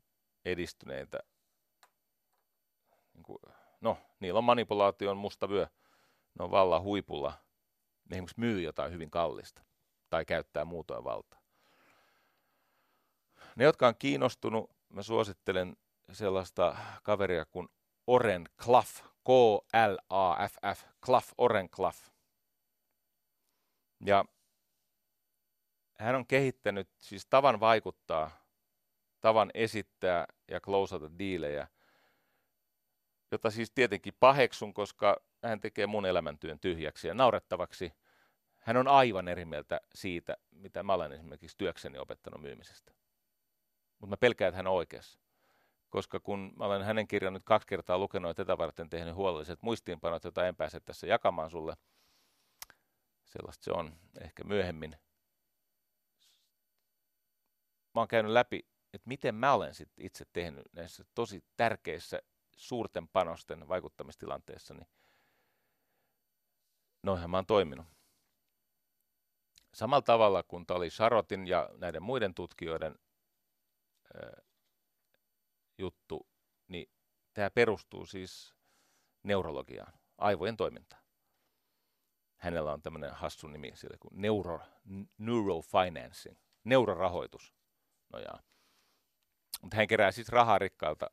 edistyneitä. Niin no, niillä on manipulaation musta vyö. Ne on vallan huipulla. Ne esimerkiksi myy jotain hyvin kallista tai käyttää muutoin valtaa. Ne, jotka on kiinnostunut, mä suosittelen sellaista kaveria kuin Oren Klaff, K-L-A-F-F, Klaff, Oren Klaff. Ja hän on kehittänyt siis tavan vaikuttaa tavan esittää ja klousata diilejä, jota siis tietenkin paheksun, koska hän tekee mun elämäntyön tyhjäksi ja naurettavaksi. Hän on aivan eri mieltä siitä, mitä mä olen esimerkiksi työkseni opettanut myymisestä. Mutta mä pelkään, että hän on oikeassa. Koska kun olen hänen kirjan nyt kaksi kertaa lukenut ja tätä varten tehnyt huolelliset muistiinpanot, joita en pääse tässä jakamaan sulle, sellaista se on ehkä myöhemmin. Mä oon käynyt läpi että miten mä olen sit itse tehnyt näissä tosi tärkeissä suurten panosten vaikuttamistilanteissa, niin noinhan mä oon toiminut. Samalla tavalla kuin tämä oli ja näiden muiden tutkijoiden juttu, niin tämä perustuu siis neurologiaan, aivojen toimintaan. Hänellä on tämmöinen hassu nimi sille kuin neuro, neurofinancing, neurorahoitus nojaa. Mutta hän kerää siis rahaa rikkailta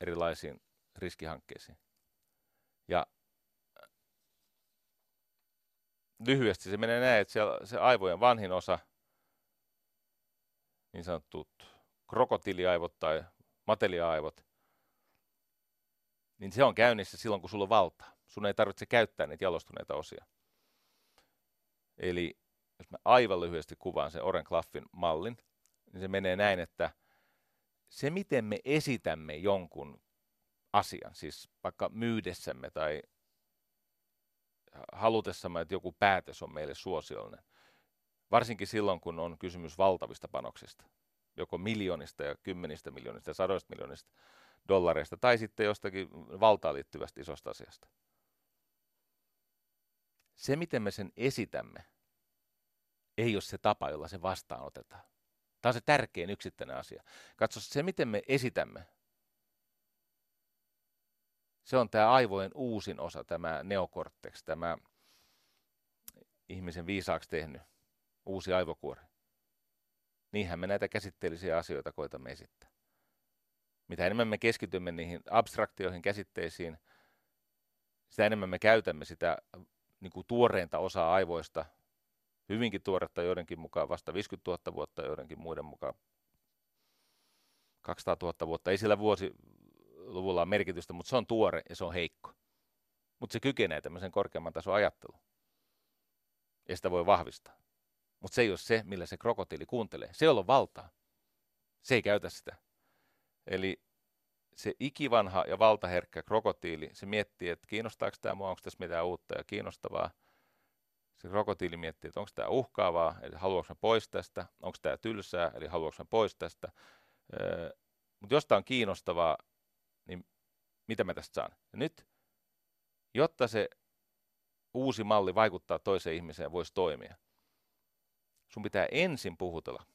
erilaisiin riskihankkeisiin. Ja äh, lyhyesti se menee näin, että siellä se aivojen vanhin osa, niin sanotut krokotiiliaivot tai mateliaivot, niin se on käynnissä silloin, kun sulla on valtaa. Sun ei tarvitse käyttää niitä jalostuneita osia. Eli jos mä aivan lyhyesti kuvaan sen Oren Klaffin mallin, niin se menee näin, että – se, miten me esitämme jonkun asian, siis vaikka myydessämme tai halutessamme, että joku päätös on meille suosiollinen, Varsinkin silloin, kun on kysymys valtavista panoksista, joko miljoonista ja kymmenistä miljoonista ja sadoista miljoonista dollareista, tai sitten jostakin valtaan liittyvästä isosta asiasta. Se, miten me sen esitämme, ei ole se tapa, jolla se vastaanotetaan. Tämä on se tärkein yksittäinen asia. Katso, se miten me esitämme, se on tämä aivojen uusin osa, tämä neokortex, tämä ihmisen viisaaksi tehnyt uusi aivokuori. Niinhän me näitä käsitteellisiä asioita koitamme esittää. Mitä enemmän me keskitymme niihin abstraktioihin, käsitteisiin, sitä enemmän me käytämme sitä niin kuin tuoreinta osaa aivoista, hyvinkin tuoretta joidenkin mukaan vasta 50 000 vuotta, joidenkin muiden mukaan 200 000 vuotta. Ei sillä vuosiluvulla ole merkitystä, mutta se on tuore ja se on heikko. Mutta se kykenee tämmöisen korkeamman tason ajatteluun. Ja sitä voi vahvistaa. Mutta se ei ole se, millä se krokotiili kuuntelee. Se, on valtaa. Se ei käytä sitä. Eli se ikivanha ja valtaherkkä krokotiili, se miettii, että kiinnostaako tämä mua, onko tässä mitään uutta ja kiinnostavaa. Se krokotiili miettii, että onko tämä uhkaavaa, eli haluanko pois tästä, onko tämä tylsää, eli haluanko pois tästä. Öö, Mutta jos tämä on kiinnostavaa, niin mitä mä tästä saan? Ja nyt, jotta se uusi malli vaikuttaa toiseen ihmiseen voisi toimia, sun pitää ensin puhutella.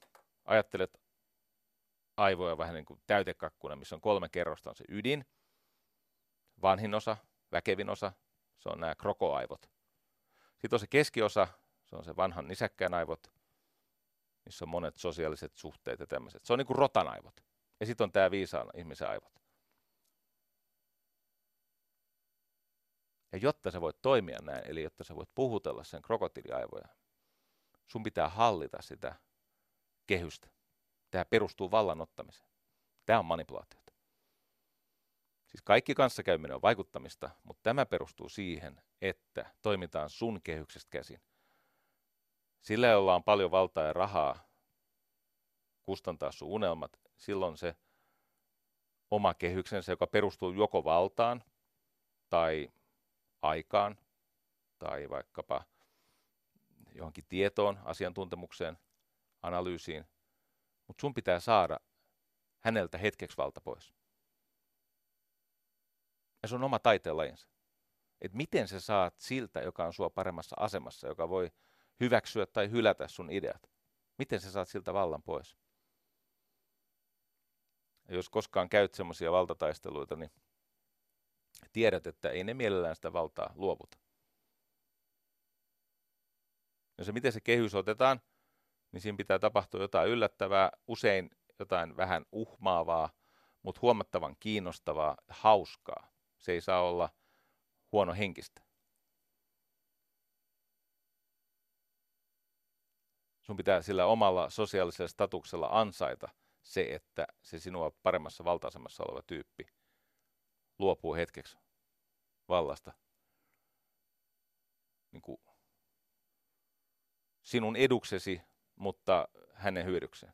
Ajattelet aivoja vähän niin kuin täytekakkuna, missä on kolme kerrosta, on se ydin, vanhin osa, väkevin osa, se on nämä krokoaivot. Sitten on se keskiosa, se on se vanhan nisäkkään aivot, missä on monet sosiaaliset suhteet ja tämmöiset. Se on niin kuin rotan aivot. Ja sitten on tämä viisaan ihmisen aivot. Ja jotta sä voit toimia näin, eli jotta sä voit puhutella sen krokotiiliaivoja, sun pitää hallita sitä kehystä. Tämä perustuu vallan ottamiseen. Tämä on manipulaatiota. Siis kaikki kanssakäyminen on vaikuttamista, mutta tämä perustuu siihen, että toimitaan sun kehyksestä käsin. Sillä, jolla on paljon valtaa ja rahaa kustantaa sun unelmat, silloin se oma kehyksensä, joka perustuu joko valtaan tai aikaan tai vaikkapa johonkin tietoon, asiantuntemukseen, analyysiin, mutta sun pitää saada häneltä hetkeksi valta pois. Ja se on oma taiteenlajinsa. Että miten sä saat siltä, joka on sua paremmassa asemassa, joka voi hyväksyä tai hylätä sun ideat. Miten sä saat siltä vallan pois? Ja jos koskaan käyt semmoisia valtataisteluita, niin tiedät, että ei ne mielellään sitä valtaa luovuta. Ja se, miten se kehys otetaan, niin siinä pitää tapahtua jotain yllättävää, usein jotain vähän uhmaavaa, mutta huomattavan kiinnostavaa, hauskaa. Se ei saa olla huono henkistä. Sun pitää sillä omalla sosiaalisella statuksella ansaita se, että se sinua paremmassa valtaisemassa oleva tyyppi luopuu hetkeksi vallasta niin kuin sinun eduksesi mutta hänen hyödykseen.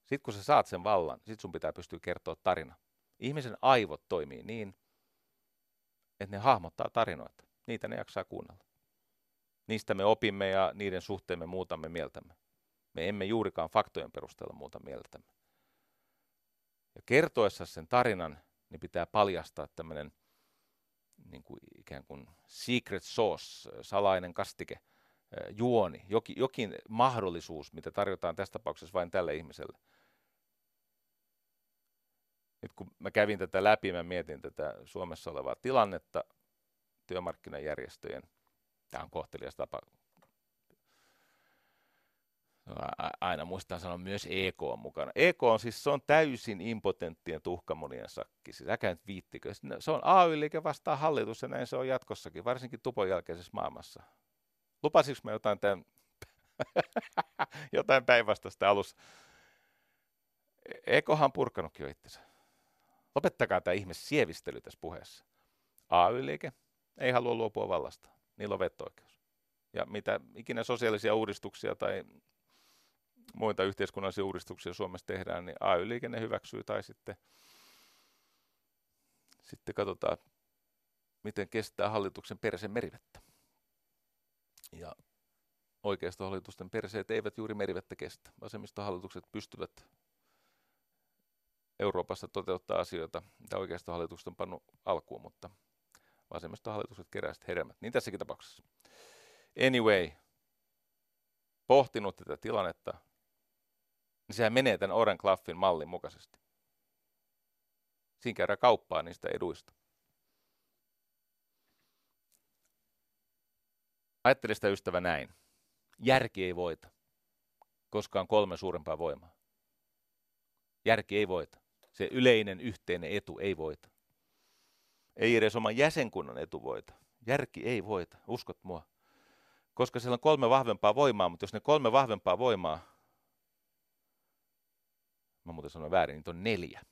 Sitten kun sä saat sen vallan, sit sun pitää pystyä kertoa tarina. Ihmisen aivot toimii niin, että ne hahmottaa tarinoita. Niitä ne jaksaa kuunnella. Niistä me opimme ja niiden suhteen me muutamme mieltämme. Me emme juurikaan faktojen perusteella muuta mieltämme. Ja kertoessa sen tarinan, niin pitää paljastaa tämmöinen niin kuin ikään kuin secret sauce, salainen kastike, juoni, jokin, jokin mahdollisuus, mitä tarjotaan tässä tapauksessa vain tälle ihmiselle. Nyt kun mä kävin tätä läpi, mä mietin tätä Suomessa olevaa tilannetta, työmarkkinajärjestöjen, tämä on kohtelias tapa, aina muistan sanoa myös EK on mukana. EK on siis se on täysin impotenttien tuhkamonien sakki. Siis äkä nyt viittikö. Se on AY-liike vastaan hallitus ja näin se on jatkossakin, varsinkin tupon jälkeisessä maailmassa. Lupasinko mä jotain, tämän, jotain päinvastaista alussa? Ekohan purkanutkin jo itsensä. Lopettakaa tämä ihme sievistely tässä puheessa. AY-liike ei halua luopua vallasta. Niillä on veto-oikeus. Ja mitä ikinä sosiaalisia uudistuksia tai muita yhteiskunnallisia uudistuksia Suomessa tehdään, niin AY-liikenne hyväksyy tai sitten, sitten katsotaan, miten kestää hallituksen persen merivettä. Ja oikeistohallitusten perseet eivät juuri merivettä kestä. Vasemmistohallitukset pystyvät Euroopassa toteuttaa asioita, mitä oikeistohallitukset on pannut alkuun, mutta vasemmistohallitukset keräsivät hedelmät. Niin tässäkin tapauksessa. Anyway, pohtinut tätä tilannetta, niin sehän menee tämän Oren Claffin mallin mukaisesti. Siinä käydään kauppaa niistä eduista. Ajattele sitä ystävä näin. Järki ei voita, koska on kolme suurempaa voimaa. Järki ei voita. Se yleinen yhteinen etu ei voita. Ei edes oman jäsenkunnan etu voita. Järki ei voita, uskot mua. Koska siellä on kolme vahvempaa voimaa, mutta jos ne kolme vahvempaa voimaa, mä muuten sanoin väärin, niin on neljä.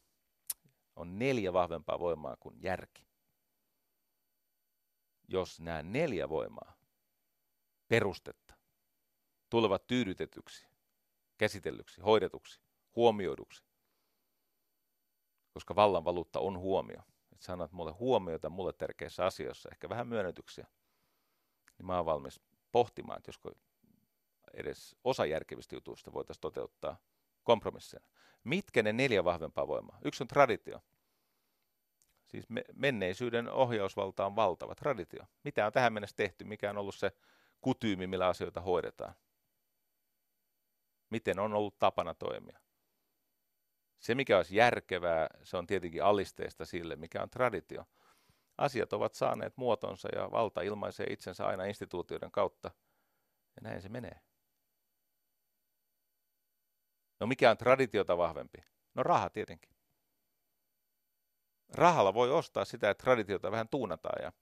On neljä vahvempaa voimaa kuin järki. Jos nämä neljä voimaa, perustetta, tulevat tyydytetyksi, käsitellyksi, hoidetuksi, huomioiduksi, koska vallan valuutta on huomio. Että sanot mulle huomiota mulle tärkeissä asioissa, ehkä vähän myönnytyksiä, niin mä oon valmis pohtimaan, että josko edes osa järkevistä jutuista voitaisiin toteuttaa kompromisseina. Mitkä ne neljä vahvempaa voimaa? Yksi on traditio. Siis me, menneisyyden ohjausvalta on valtava traditio. Mitä on tähän mennessä tehty? Mikä on ollut se kutyymi, millä asioita hoidetaan? Miten on ollut tapana toimia? Se, mikä olisi järkevää, se on tietenkin alisteista sille, mikä on traditio. Asiat ovat saaneet muotonsa ja valta ilmaisee itsensä aina instituutioiden kautta. Ja näin se menee. No mikä on traditiota vahvempi? No raha tietenkin. Rahalla voi ostaa sitä, että traditiota vähän tuunataan ja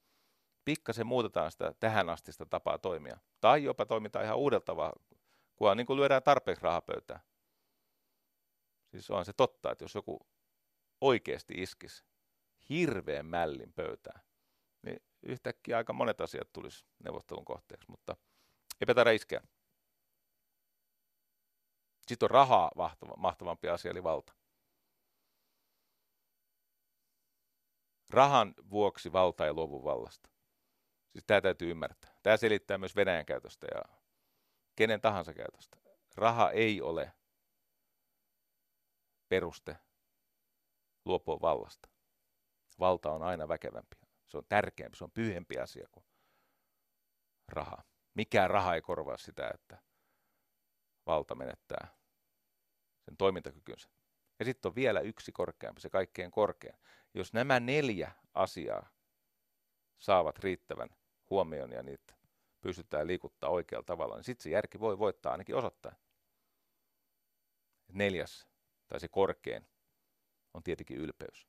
pikkasen muutetaan sitä tähän astista tapaa toimia. Tai jopa toimitaan ihan uudelta tavalla, niin kuin lyödään tarpeeksi rahapöytään. Siis on se totta, että jos joku oikeasti iskisi hirveän mällin pöytään, niin yhtäkkiä aika monet asiat tulisi neuvottelun kohteeksi, mutta eipä taida iskeä. Sitten on rahaa mahtavampi asia, eli valta. Rahan vuoksi valta ei luovu vallasta. Siis tämä täytyy ymmärtää. Tämä selittää myös Venäjän käytöstä ja kenen tahansa käytöstä. Raha ei ole peruste luopua vallasta. Valta on aina väkevämpi. Se on tärkeämpi, se on pyhempi asia kuin raha. Mikään raha ei korvaa sitä, että valta menettää sen toimintakykynsä. Ja sitten on vielä yksi korkeampi, se kaikkein korkein. Jos nämä neljä asiaa saavat riittävän huomion ja niitä pystytään liikuttaa oikealla tavalla, niin sitten se järki voi voittaa ainakin osoittaa. Neljäs, tai se korkein, on tietenkin ylpeys.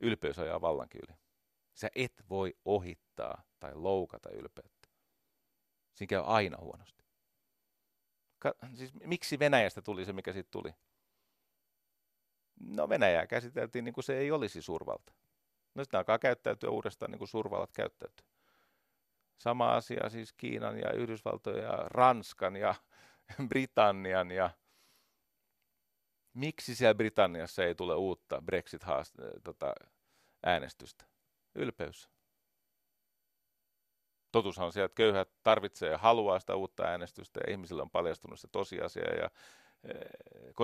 Ylpeys ajaa vallankin yli. Sä et voi ohittaa tai loukata ylpeyttä. Siinä käy aina huonosti. Ka- siis miksi Venäjästä tuli se, mikä siitä tuli? No Venäjää käsiteltiin niin kuin se ei olisi suurvalta. No sitten alkaa käyttäytyä uudestaan niin kuin suurvallat käyttäytyy. Sama asia siis Kiinan ja Yhdysvaltojen ja Ranskan ja Britannian ja miksi siellä Britanniassa ei tule uutta Brexit-äänestystä? Tota, Ylpeys. Totuushan on siellä, että köyhät tarvitsee ja haluaa sitä uutta äänestystä ja ihmisille on paljastunut se tosiasia ja eh,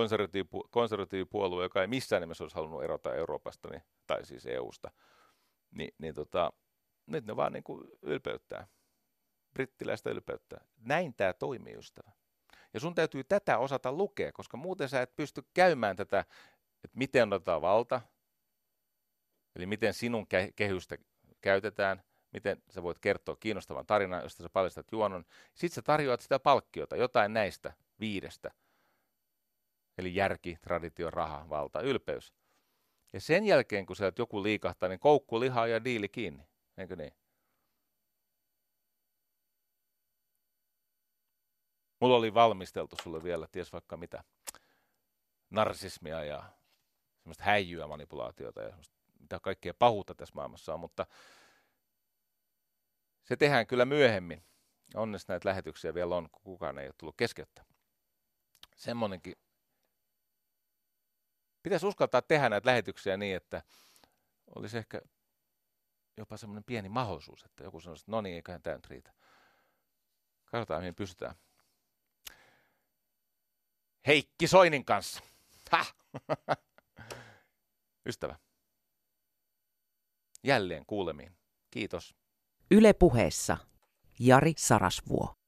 konservatiivipuolue, joka ei missään nimessä olisi halunnut erota Euroopasta, niin, tai siis EUsta, niin, niin tota, nyt ne vaan niin kuin ylpeyttää. Brittiläistä ylpeyttää. Näin tämä toimii, ystävä. Ja sun täytyy tätä osata lukea, koska muuten sä et pysty käymään tätä, että miten otetaan valta, eli miten sinun kehystä käytetään, miten sä voit kertoa kiinnostavan tarinan, josta sä paljastat juonon. Sitten sä tarjoat sitä palkkiota, jotain näistä viidestä. Eli järki, traditio, raha, valta, ylpeys. Ja sen jälkeen, kun sieltä joku liikahtaa, niin koukku lihaa ja diili kiinni. Eikö niin? Mulla oli valmisteltu sulle vielä, ties vaikka mitä, narsismia ja semmoista häijyä manipulaatiota ja mitä kaikkea pahuutta tässä maailmassa on, mutta se tehdään kyllä myöhemmin. Onneksi näitä lähetyksiä vielä on, kun kukaan ei ole tullut keskeyttä. Semmoinenkin. Pitäisi uskaltaa tehdä näitä lähetyksiä niin, että olisi ehkä jopa semmoinen pieni mahdollisuus, että joku sanoisi, että no niin, eiköhän tämä nyt riitä. Katsotaan, mihin pystytään. Heikki Soinin kanssa. Ha! Ystävä. Jälleen kuulemiin. Kiitos. Ylepuheessa. Jari Sarasvuo.